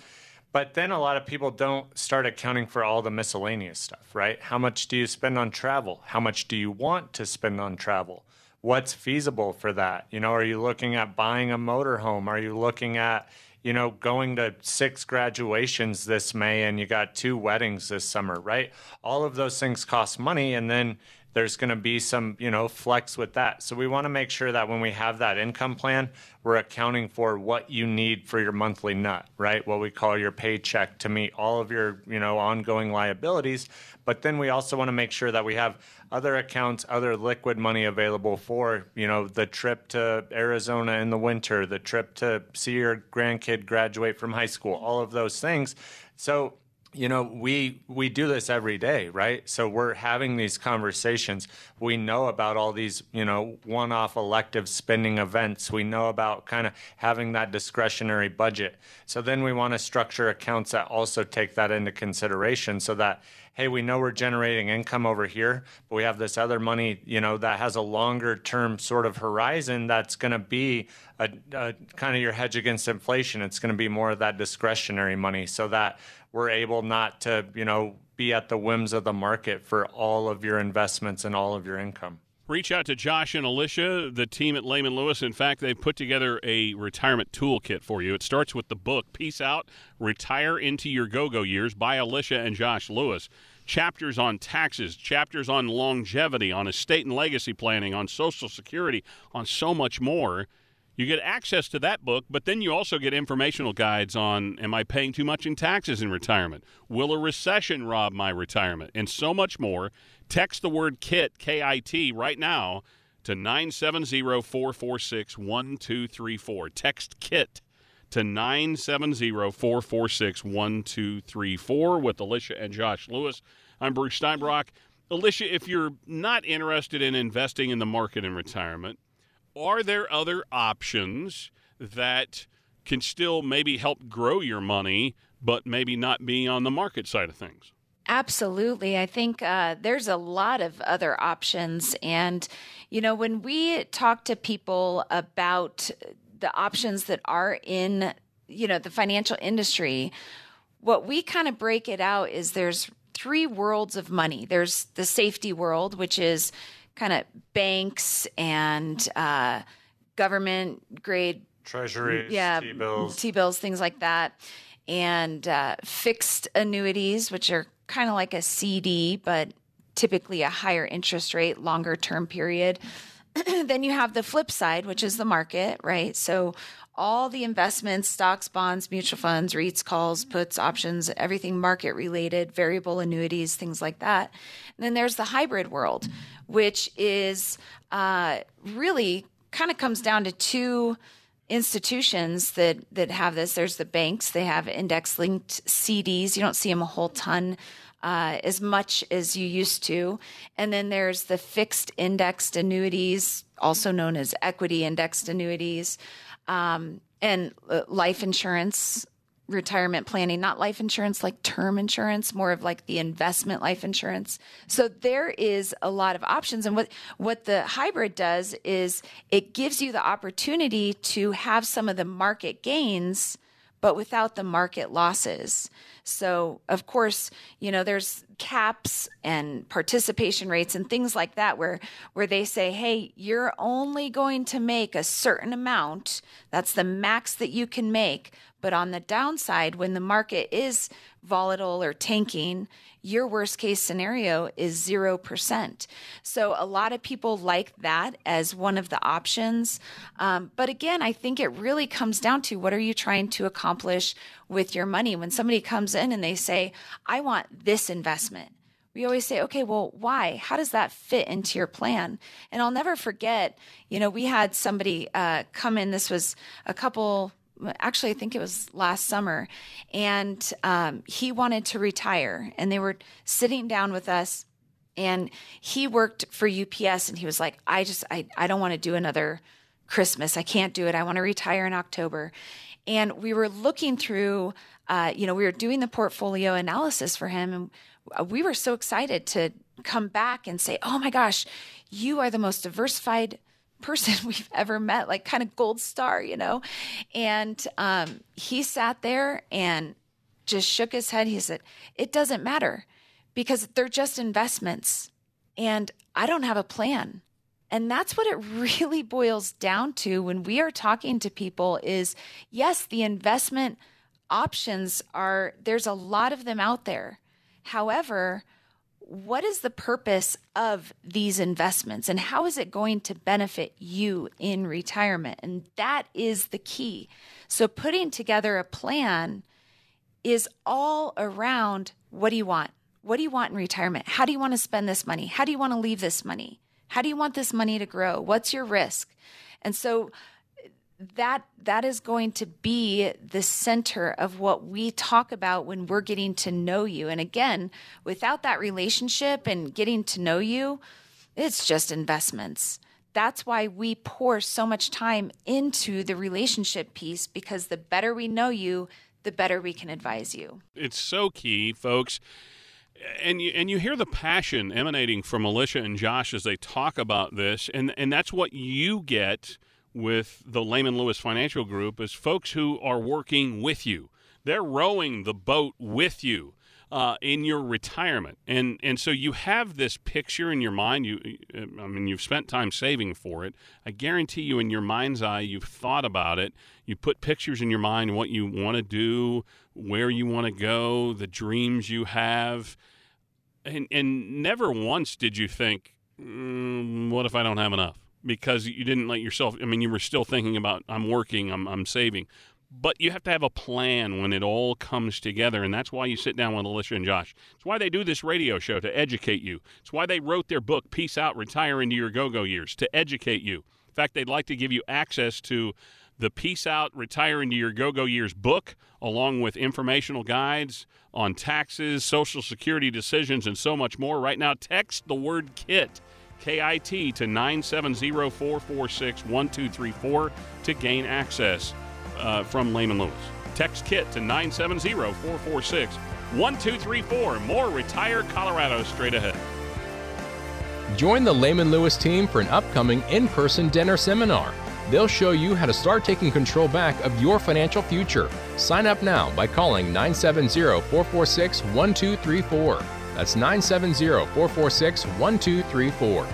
[SPEAKER 5] But then a lot of people don't start accounting for all the miscellaneous stuff, right? How much do you spend on travel? How much do you want to spend on travel? What's feasible for that? You know, are you looking at buying a motorhome? Are you looking at, you know, going to six graduations this May and you got two weddings this summer, right? All of those things cost money. And then there's going to be some, you know, flex with that. So we want to make sure that when we have that income plan, we're accounting for what you need for your monthly nut, right? What we call your paycheck to meet all of your, you know, ongoing liabilities. But then we also want to make sure that we have other accounts, other liquid money available for, you know, the trip to Arizona in the winter, the trip to see your grandkid graduate from high school, all of those things. So you know we we do this every day right? So we're having these conversations. We know about all these you know one-off elective spending events. We know about kind of having that discretionary budget. So then we want to structure accounts that also take that into consideration so that hey we know we're generating income over here but we have this other money you know that has a longer term sort of horizon that's going to be a, a kind of your hedge against inflation it's going to be more of that discretionary money so that we're able not to, you know, be at the whims of the market for all of your investments and all of your income.
[SPEAKER 3] Reach out to Josh and Alicia, the team at Layman Lewis. In fact, they've put together a retirement toolkit for you. It starts with the book Peace Out, Retire into Your Go Go Years by Alicia and Josh Lewis. Chapters on taxes, chapters on longevity, on estate and legacy planning, on Social Security, on so much more. You get access to that book, but then you also get informational guides on Am I paying too much in taxes in retirement? Will a recession rob my retirement? And so much more. Text the word KIT, K I T, right now to 970 446 1234. Text KIT to 970 446 1234 with Alicia and Josh Lewis. I'm Bruce Steinbrock. Alicia, if you're not interested in investing in the market in retirement, are there other options that can still maybe help grow your money, but maybe not be on the market side of things?
[SPEAKER 4] Absolutely. I think uh, there's a lot of other options. And, you know, when we talk to people about the options that are in, you know, the financial industry, what we kind of break it out is there's three worlds of money. There's the safety world, which is kind of banks and uh, government grade
[SPEAKER 5] treasuries,
[SPEAKER 4] yeah,
[SPEAKER 5] T-bills.
[SPEAKER 4] T-bills, things like that, and uh, fixed annuities, which are kind of like a CD, but typically a higher interest rate, longer term period. then you have the flip side, which is the market, right? So all the investments, stocks, bonds, mutual funds, REITs, calls, puts, options, everything market related, variable annuities, things like that. Then there's the hybrid world, which is uh, really kind of comes down to two institutions that that have this. There's the banks; they have index linked CDs. You don't see them a whole ton uh, as much as you used to. And then there's the fixed indexed annuities, also known as equity indexed annuities, um, and uh, life insurance, retirement planning, not life insurance like term insurance, more of like the investment life insurance. So there is a lot of options. And what, what the hybrid does is it gives you the opportunity to have some of the market gains but without the market losses. So, of course, you know, there's caps and participation rates and things like that where where they say, "Hey, you're only going to make a certain amount. That's the max that you can make." But on the downside, when the market is volatile or tanking, your worst case scenario is 0%. So a lot of people like that as one of the options. Um, but again, I think it really comes down to what are you trying to accomplish with your money? When somebody comes in and they say, I want this investment. We always say, okay, well, why? How does that fit into your plan? And I'll never forget, you know, we had somebody uh, come in. This was a couple actually, I think it was last summer, and um, he wanted to retire. And they were sitting down with us, and he worked for UPS, and he was like, I just, I, I don't want to do another Christmas. I can't do it. I want to retire in October. And we were looking through, uh, you know, we were doing the portfolio analysis for him, and we were so excited to come back and say, oh my gosh, you are the most diversified person we've ever met, like kind of gold star, you know? And um, he sat there and just shook his head. He said, It doesn't matter because they're just investments and I don't have a plan. And that's what it really boils down to when we are talking to people is yes, the investment options are there's a lot of them out there. However, what is the purpose of these investments and how is it going to benefit you in retirement? And that is the key. So, putting together a plan is all around what do you want? What do you want in retirement? How do you want to spend this money? How do you want to leave this money? How do you want this money to grow? What's your risk? And so, that that is going to be the center of what we talk about when we're getting to know you. And again without that relationship and getting to know you it's just investments. That's why we pour so much time into the relationship piece because the better we know you the better we can advise you.
[SPEAKER 3] It's so key folks. And you and you hear the passion emanating from Alicia and Josh as they talk about this and and that's what you get with the Layman Lewis Financial Group is folks who are working with you. They're rowing the boat with you uh, in your retirement, and and so you have this picture in your mind. You, I mean, you've spent time saving for it. I guarantee you, in your mind's eye, you've thought about it. You put pictures in your mind what you want to do, where you want to go, the dreams you have, and and never once did you think, mm, "What if I don't have enough?" Because you didn't let yourself i mean you were still thinking about i'm working i'm, I'm saving. But you have to have a plan when it all comes together and that's why you sit down with alicia and josh. It's why they do this radio show to educate you. It's why they wrote their book peace out retire into your go-go years to educate you. In fact they'd like to give you access to the Peace Out Retire into Your Go Go Years book, along with informational guides on taxes, Social Security decisions, and so much more. Right now, text the word KIT KIT to 970 446 1234 to gain access uh, from Layman Lewis. Text KIT to 970 446 1234. More Retire Colorado straight ahead.
[SPEAKER 10] Join the Layman Lewis team for an upcoming in person dinner seminar. They'll show you how to start taking control back of your financial future. Sign up now by calling 970 446 1234. That's 970 446 1234.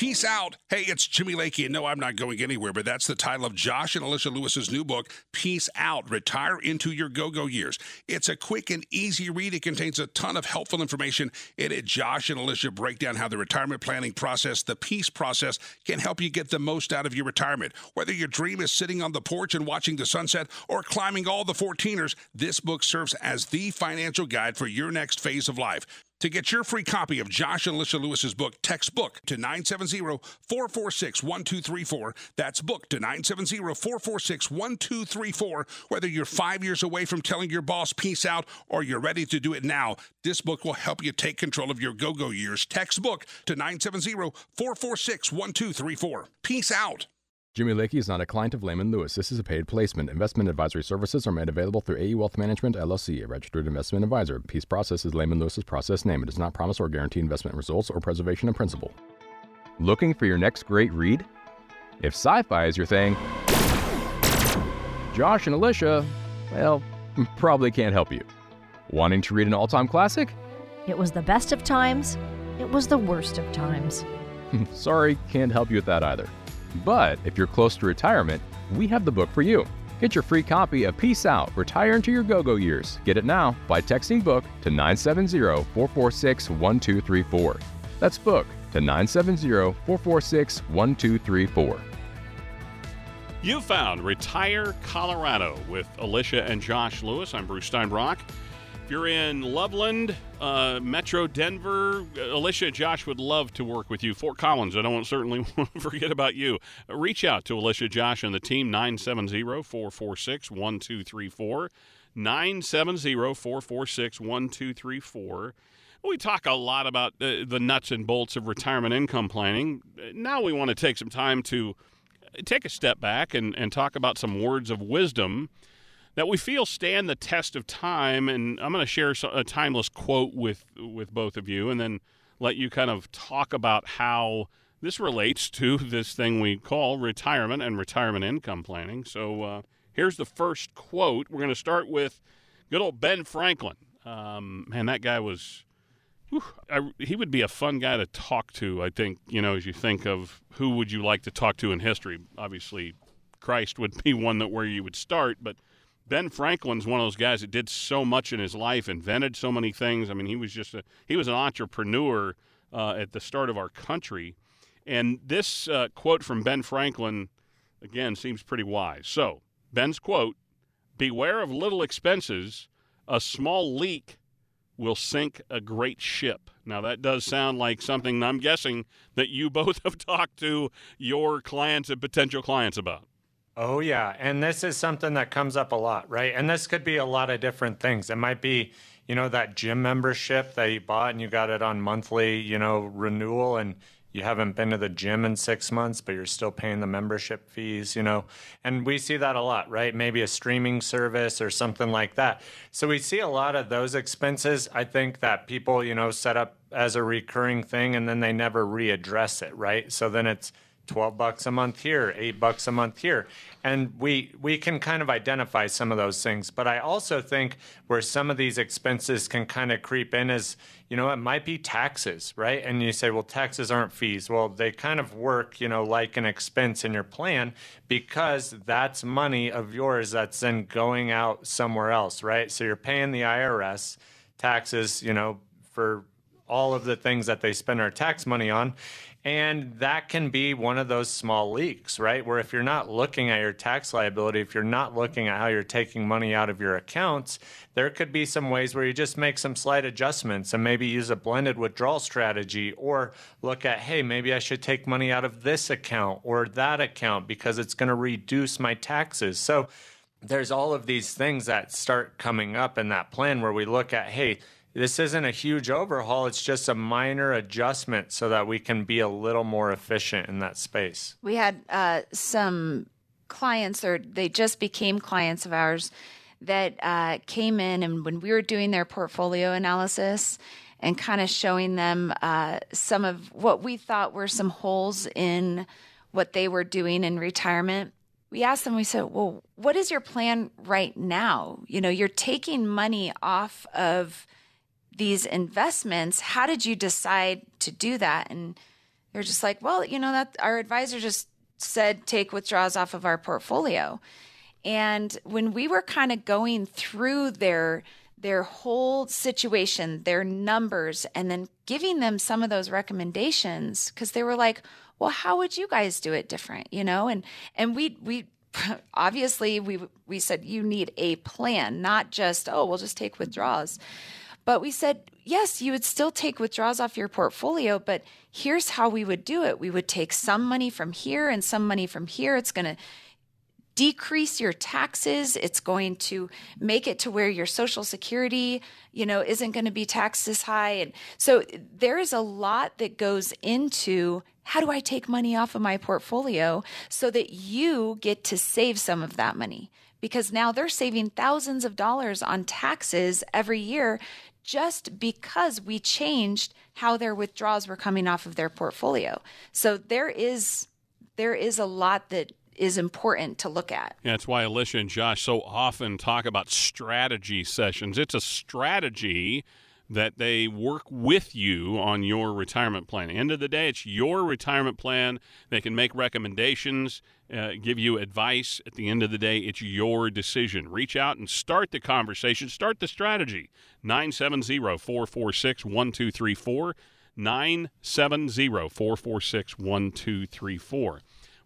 [SPEAKER 9] Peace out. Hey, it's Jimmy Lakey, and no, I'm not going anywhere, but that's the title of Josh and Alicia Lewis's new book, Peace Out Retire into Your Go Go Years. It's a quick and easy read. It contains a ton of helpful information. In it, Josh and Alicia break down how the retirement planning process, the peace process, can help you get the most out of your retirement. Whether your dream is sitting on the porch and watching the sunset or climbing all the 14ers, this book serves as the financial guide for your next phase of life. To get your free copy of Josh and Alicia Lewis's book, text book to 970-446-1234. That's book to 970-446-1234. Whether you're five years away from telling your boss peace out or you're ready to do it now, this book will help you take control of your go-go years. Text book to 970-446-1234. Peace out.
[SPEAKER 10] Jimmy Lakey is not a client of Layman Lewis. This is a paid placement. Investment advisory services are made available through AE Wealth Management, LLC, a registered investment advisor. Peace Process is Layman Lewis's process name. It does not promise or guarantee investment results or preservation of principal. Looking for your next great read? If sci fi is your thing, Josh and Alicia, well, probably can't help you. Wanting to read an all time classic?
[SPEAKER 8] It was the best of times. It was the worst of times.
[SPEAKER 10] Sorry, can't help you with that either. But if you're close to retirement, we have the book for you. Get your free copy of Peace Out Retire into Your Go Go Years. Get it now by texting book to 970 446 1234. That's book to 970 446 1234.
[SPEAKER 3] You found Retire Colorado with Alicia and Josh Lewis. I'm Bruce Steinbrock. You're in Loveland, uh, Metro Denver, Alicia and Josh would love to work with you. Fort Collins, I don't certainly want to forget about you. Reach out to Alicia, Josh, and the team, 970 446 1234. 970 446 1234. We talk a lot about uh, the nuts and bolts of retirement income planning. Now we want to take some time to take a step back and, and talk about some words of wisdom that we feel stand the test of time. And I'm going to share a timeless quote with with both of you, and then let you kind of talk about how this relates to this thing we call retirement and retirement income planning. So uh, here's the first quote. We're going to start with good old Ben Franklin. Um, man, that guy was. Whew, I, he would be a fun guy to talk to. I think you know, as you think of who would you like to talk to in history. Obviously, Christ would be one that where you would start, but Ben Franklin's one of those guys that did so much in his life, invented so many things. I mean, he was just a, he was an entrepreneur uh, at the start of our country. And this uh, quote from Ben Franklin, again, seems pretty wise. So, Ben's quote Beware of little expenses, a small leak will sink a great ship. Now, that does sound like something I'm guessing that you both have talked to your clients and potential clients about.
[SPEAKER 5] Oh, yeah. And this is something that comes up a lot, right? And this could be a lot of different things. It might be, you know, that gym membership that you bought and you got it on monthly, you know, renewal and you haven't been to the gym in six months, but you're still paying the membership fees, you know. And we see that a lot, right? Maybe a streaming service or something like that. So we see a lot of those expenses. I think that people, you know, set up as a recurring thing and then they never readdress it, right? So then it's, 12 bucks a month here, 8 bucks a month here. And we we can kind of identify some of those things, but I also think where some of these expenses can kind of creep in is, you know, it might be taxes, right? And you say, well, taxes aren't fees. Well, they kind of work, you know, like an expense in your plan because that's money of yours that's then going out somewhere else, right? So you're paying the IRS taxes, you know, for all of the things that they spend our tax money on. And that can be one of those small leaks, right? Where if you're not looking at your tax liability, if you're not looking at how you're taking money out of your accounts, there could be some ways where you just make some slight adjustments and maybe use a blended withdrawal strategy or look at, hey, maybe I should take money out of this account or that account because it's going to reduce my taxes. So there's all of these things that start coming up in that plan where we look at, hey, this isn't a huge overhaul. It's just a minor adjustment so that we can be a little more efficient in that space.
[SPEAKER 4] We had uh, some clients, or they just became clients of ours, that uh, came in, and when we were doing their portfolio analysis and kind of showing them uh, some of what we thought were some holes in what they were doing in retirement, we asked them, we said, Well, what is your plan right now? You know, you're taking money off of these investments. How did you decide to do that? And they're just like, well, you know, that our advisor just said take withdrawals off of our portfolio. And when we were kind of going through their their whole situation, their numbers, and then giving them some of those recommendations, because they were like, well, how would you guys do it different? You know, and and we we obviously we we said you need a plan, not just, oh, we'll just take withdrawals. But we said, yes, you would still take withdrawals off your portfolio, but here's how we would do it. We would take some money from here and some money from here. It's going to decrease your taxes. It's going to make it to where your social security, you know, isn't going to be taxed as high. And so there is a lot that goes into how do I take money off of my portfolio so that you get to save some of that money? Because now they're saving thousands of dollars on taxes every year just because we changed how their withdrawals were coming off of their portfolio. So there is there is a lot that is important to look at.
[SPEAKER 3] Yeah, that's why Alicia and Josh so often talk about strategy sessions. It's a strategy that they work with you on your retirement plan. End of the day, it's your retirement plan. They can make recommendations, uh, give you advice. At the end of the day, it's your decision. Reach out and start the conversation, start the strategy. 970 446 1234. 970 446 1234.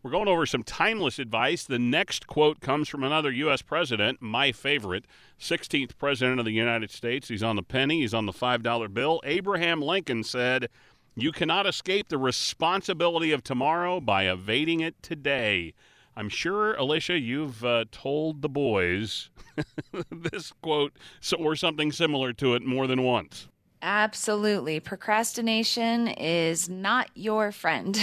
[SPEAKER 3] We're going over some timeless advice. The next quote comes from another U.S. president, my favorite, 16th president of the United States. He's on the penny, he's on the $5 bill. Abraham Lincoln said, You cannot escape the responsibility of tomorrow by evading it today. I'm sure, Alicia, you've uh, told the boys this quote or something similar to it more than once.
[SPEAKER 4] Absolutely. Procrastination is not your friend.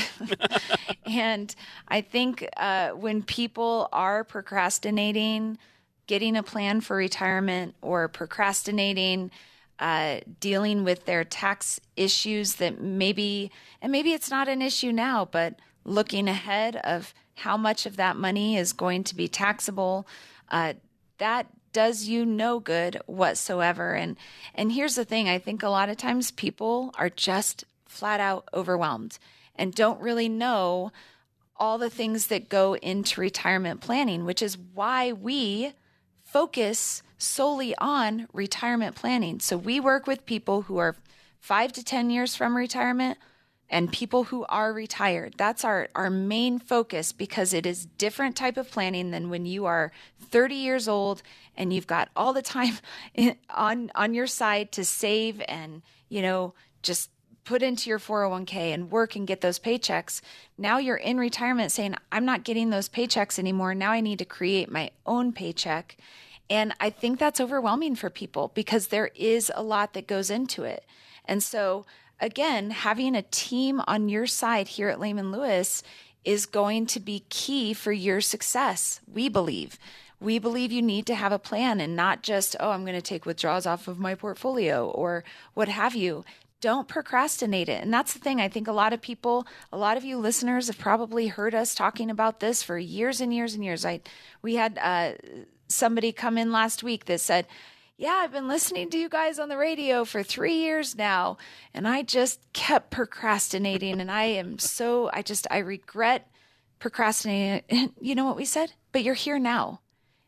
[SPEAKER 4] and I think uh, when people are procrastinating, getting a plan for retirement or procrastinating, uh, dealing with their tax issues that maybe, and maybe it's not an issue now, but looking ahead of how much of that money is going to be taxable, uh, that does you no good whatsoever. And and here's the thing, I think a lot of times people are just flat out overwhelmed and don't really know all the things that go into retirement planning, which is why we focus solely on retirement planning. So we work with people who are 5 to 10 years from retirement and people who are retired. That's our, our main focus because it is different type of planning than when you are 30 years old and you've got all the time on on your side to save and, you know, just put into your 401k and work and get those paychecks. Now you're in retirement saying, I'm not getting those paychecks anymore. Now I need to create my own paycheck. And I think that's overwhelming for people because there is a lot that goes into it. And so again, having a team on your side here at Layman Lewis is going to be key for your success, we believe. We believe you need to have a plan and not just, oh, I'm going to take withdrawals off of my portfolio or what have you. Don't procrastinate it. And that's the thing. I think a lot of people, a lot of you listeners have probably heard us talking about this for years and years and years. I, we had uh, somebody come in last week that said, yeah, I've been listening to you guys on the radio for three years now, and I just kept procrastinating. and I am so, I just, I regret procrastinating. you know what we said? But you're here now.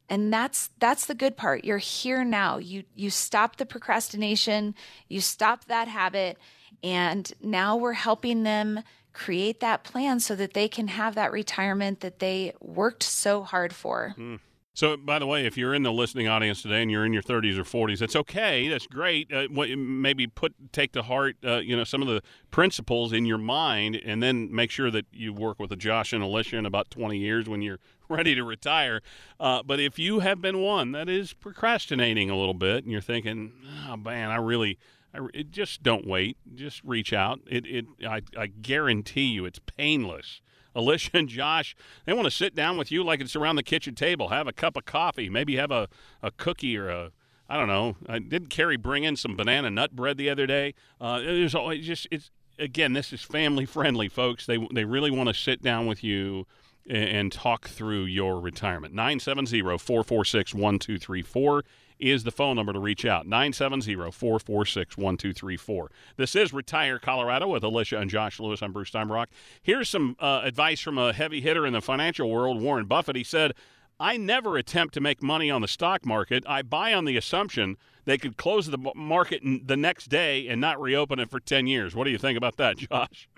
[SPEAKER 4] And that's that's the good part. You're here now. You you stop the procrastination, you stop that habit, and now we're helping them create that plan so that they can have that retirement that they worked so hard for.
[SPEAKER 3] Mm. So, by the way, if you're in the listening audience today and you're in your 30s or 40s, that's okay. That's great. Uh, maybe put take to heart, uh, you know, some of the principles in your mind, and then make sure that you work with a Josh and Alicia in about 20 years when you're ready to retire. Uh, but if you have been one that is procrastinating a little bit, and you're thinking, "Oh man, I really," I, just don't wait. Just reach out. It, it, I, I guarantee you, it's painless Alicia and Josh, they want to sit down with you like it's around the kitchen table, have a cup of coffee, maybe have a, a cookie or a I don't know. I did Carrie bring in some banana nut bread the other day. Uh, there's always just it's again this is family friendly, folks. They they really want to sit down with you and, and talk through your retirement. 970 446 1234 is the phone number to reach out 970 446 1234. This is Retire Colorado with Alicia and Josh Lewis. I'm Bruce Steinbrock. Here's some uh, advice from a heavy hitter in the financial world, Warren Buffett. He said, I never attempt to make money on the stock market. I buy on the assumption they could close the market the next day and not reopen it for 10 years. What do you think about that, Josh?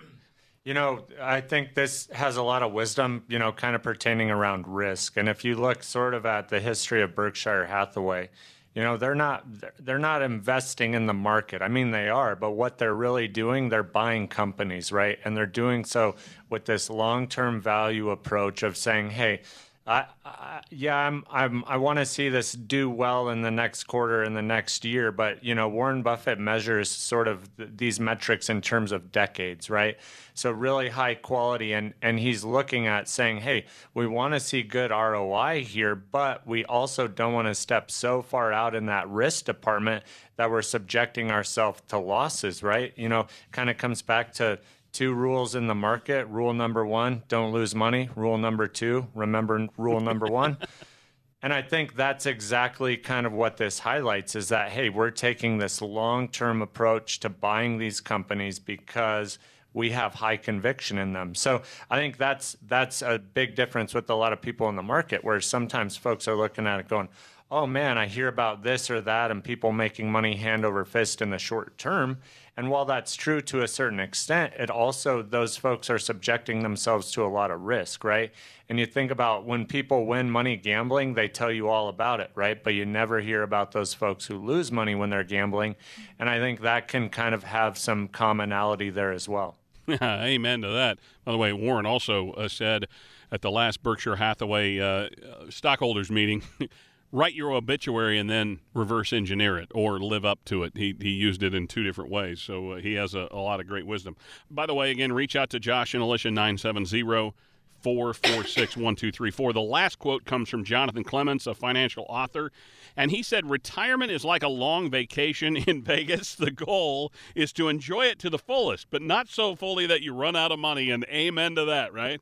[SPEAKER 5] You know, I think this has a lot of wisdom, you know, kind of pertaining around risk. And if you look sort of at the history of Berkshire Hathaway, you know they're not they're not investing in the market i mean they are but what they're really doing they're buying companies right and they're doing so with this long-term value approach of saying hey I, I, yeah, I'm, I'm, I want to see this do well in the next quarter in the next year. But you know, Warren Buffett measures sort of th- these metrics in terms of decades, right? So really high quality, and and he's looking at saying, hey, we want to see good ROI here, but we also don't want to step so far out in that risk department that we're subjecting ourselves to losses, right? You know, kind of comes back to two rules in the market. Rule number one, don't lose money. Rule number two, remember rule number one. and I think that's exactly kind of what this highlights is that, hey, we're taking this long term approach to buying these companies because we have high conviction in them. So I think that's that's a big difference with a lot of people in the market where sometimes folks are looking at it going, oh man, I hear about this or that and people making money hand over fist in the short term. And while that's true to a certain extent, it also, those folks are subjecting themselves to a lot of risk, right? And you think about when people win money gambling, they tell you all about it, right? But you never hear about those folks who lose money when they're gambling. And I think that can kind of have some commonality there as well.
[SPEAKER 3] Amen to that. By the way, Warren also uh, said at the last Berkshire Hathaway uh, stockholders meeting write your obituary and then reverse engineer it or live up to it. He, he used it in two different ways. So uh, he has a, a, lot of great wisdom. By the way, again, reach out to Josh and Alicia 970 446 1234. The last quote comes from Jonathan Clements, a financial author. And he said, Retirement is like a long vacation in Vegas. The goal is to enjoy it to the fullest, but not so fully that you run out of money. And amen to that, right?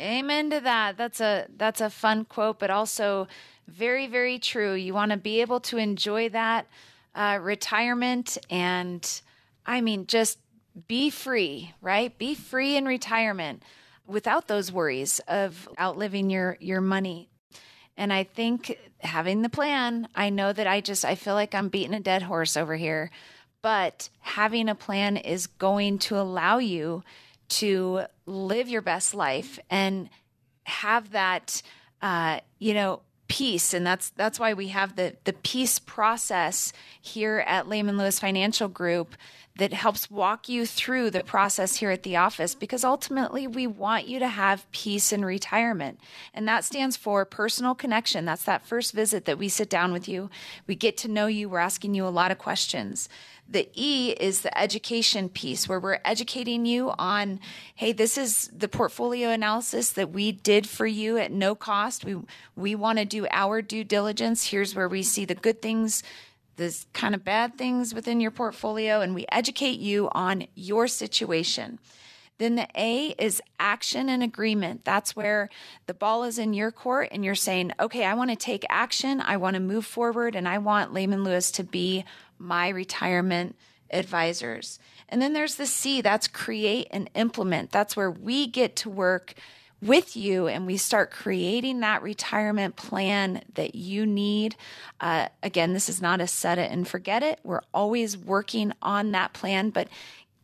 [SPEAKER 4] Amen to that. That's a that's a fun quote, but also very, very true. You want to be able to enjoy that uh, retirement and, I mean, just be free, right? Be free in retirement without those worries of outliving your your money. And I think having the plan, I know that I just I feel like I'm beating a dead horse over here, but having a plan is going to allow you to live your best life and have that uh, you know peace. And that's that's why we have the the peace process here at Layman Lewis Financial Group that helps walk you through the process here at the office because ultimately we want you to have peace in retirement. And that stands for personal connection. That's that first visit that we sit down with you. We get to know you. We're asking you a lot of questions. The E is the education piece where we're educating you on, hey, this is the portfolio analysis that we did for you at no cost. We we want to do our due diligence. Here's where we see the good things, the kind of bad things within your portfolio, and we educate you on your situation. Then the A is action and agreement. That's where the ball is in your court and you're saying, okay, I want to take action. I want to move forward and I want Layman Lewis to be my retirement advisors. And then there's the C, that's create and implement. That's where we get to work with you and we start creating that retirement plan that you need. Uh, again, this is not a set it and forget it. We're always working on that plan, but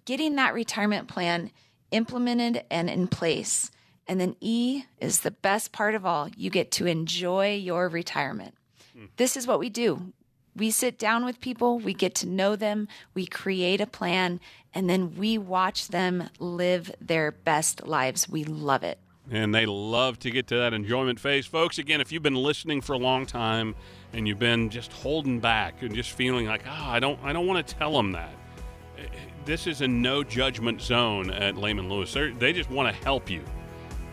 [SPEAKER 4] getting that retirement plan implemented and in place. And then E is the best part of all. You get to enjoy your retirement. Mm. This is what we do. We sit down with people, we get to know them, we create a plan, and then we watch them live their best lives. We love it.
[SPEAKER 3] And they love to get to that enjoyment phase. Folks, again, if you've been listening for a long time and you've been just holding back and just feeling like, oh, I don't I don't want to tell them that. Eh, eh, this is a no judgment zone at Layman Lewis. They're, they just want to help you.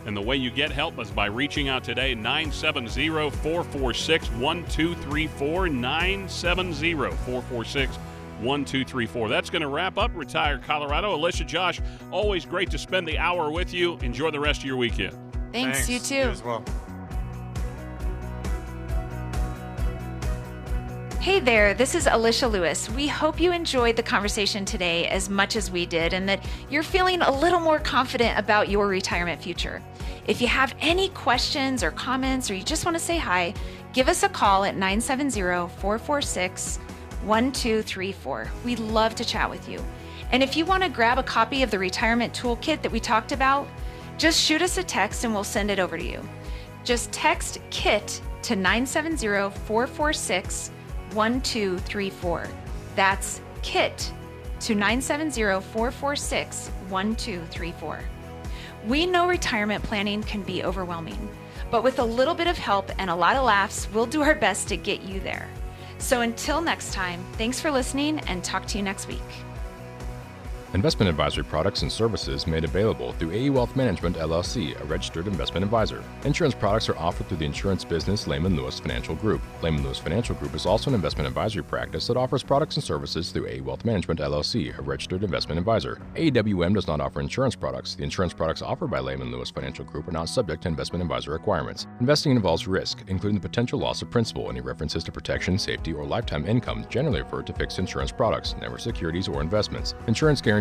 [SPEAKER 3] And the way you get help is by reaching out today, 970 446 1234. 970 446 1234. That's going to wrap up Retire Colorado. Alicia, Josh, always great to spend the hour with you. Enjoy the rest of your weekend.
[SPEAKER 4] Thanks, Thanks. you too. You
[SPEAKER 5] as well.
[SPEAKER 4] Hey there, this is Alicia Lewis. We hope you enjoyed the conversation today as much as we did and that you're feeling a little more confident about your retirement future. If you have any questions or comments or you just want to say hi, give us a call at 970 446 1234. We'd love to chat with you. And if you want to grab a copy of the retirement toolkit that we talked about, just shoot us a text and we'll send it over to you. Just text KIT to 970 446 1234. That's KIT to 970 446 1234. We know retirement planning can be overwhelming, but with a little bit of help and a lot of laughs, we'll do our best to get you there. So until next time, thanks for listening and talk to you next week.
[SPEAKER 10] Investment advisory products and services made available through AE Wealth Management LLC, a registered investment advisor. Insurance products are offered through the insurance business Layman Lewis Financial Group. Layman Lewis Financial Group is also an investment advisory practice that offers products and services through AE Wealth Management LLC, a registered investment advisor. AEWM does not offer insurance products. The insurance products offered by Layman Lewis Financial Group are not subject to investment advisor requirements. Investing involves risk, including the potential loss of principal. Any references to protection, safety, or lifetime income generally refer to fixed insurance products, never securities or investments. Insurance guarantees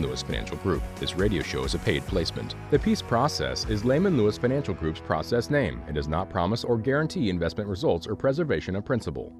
[SPEAKER 10] Lewis Financial Group. This radio show is a paid placement. The Peace Process is Layman Lewis Financial Group's process name. It does not promise or guarantee investment results or preservation of principal.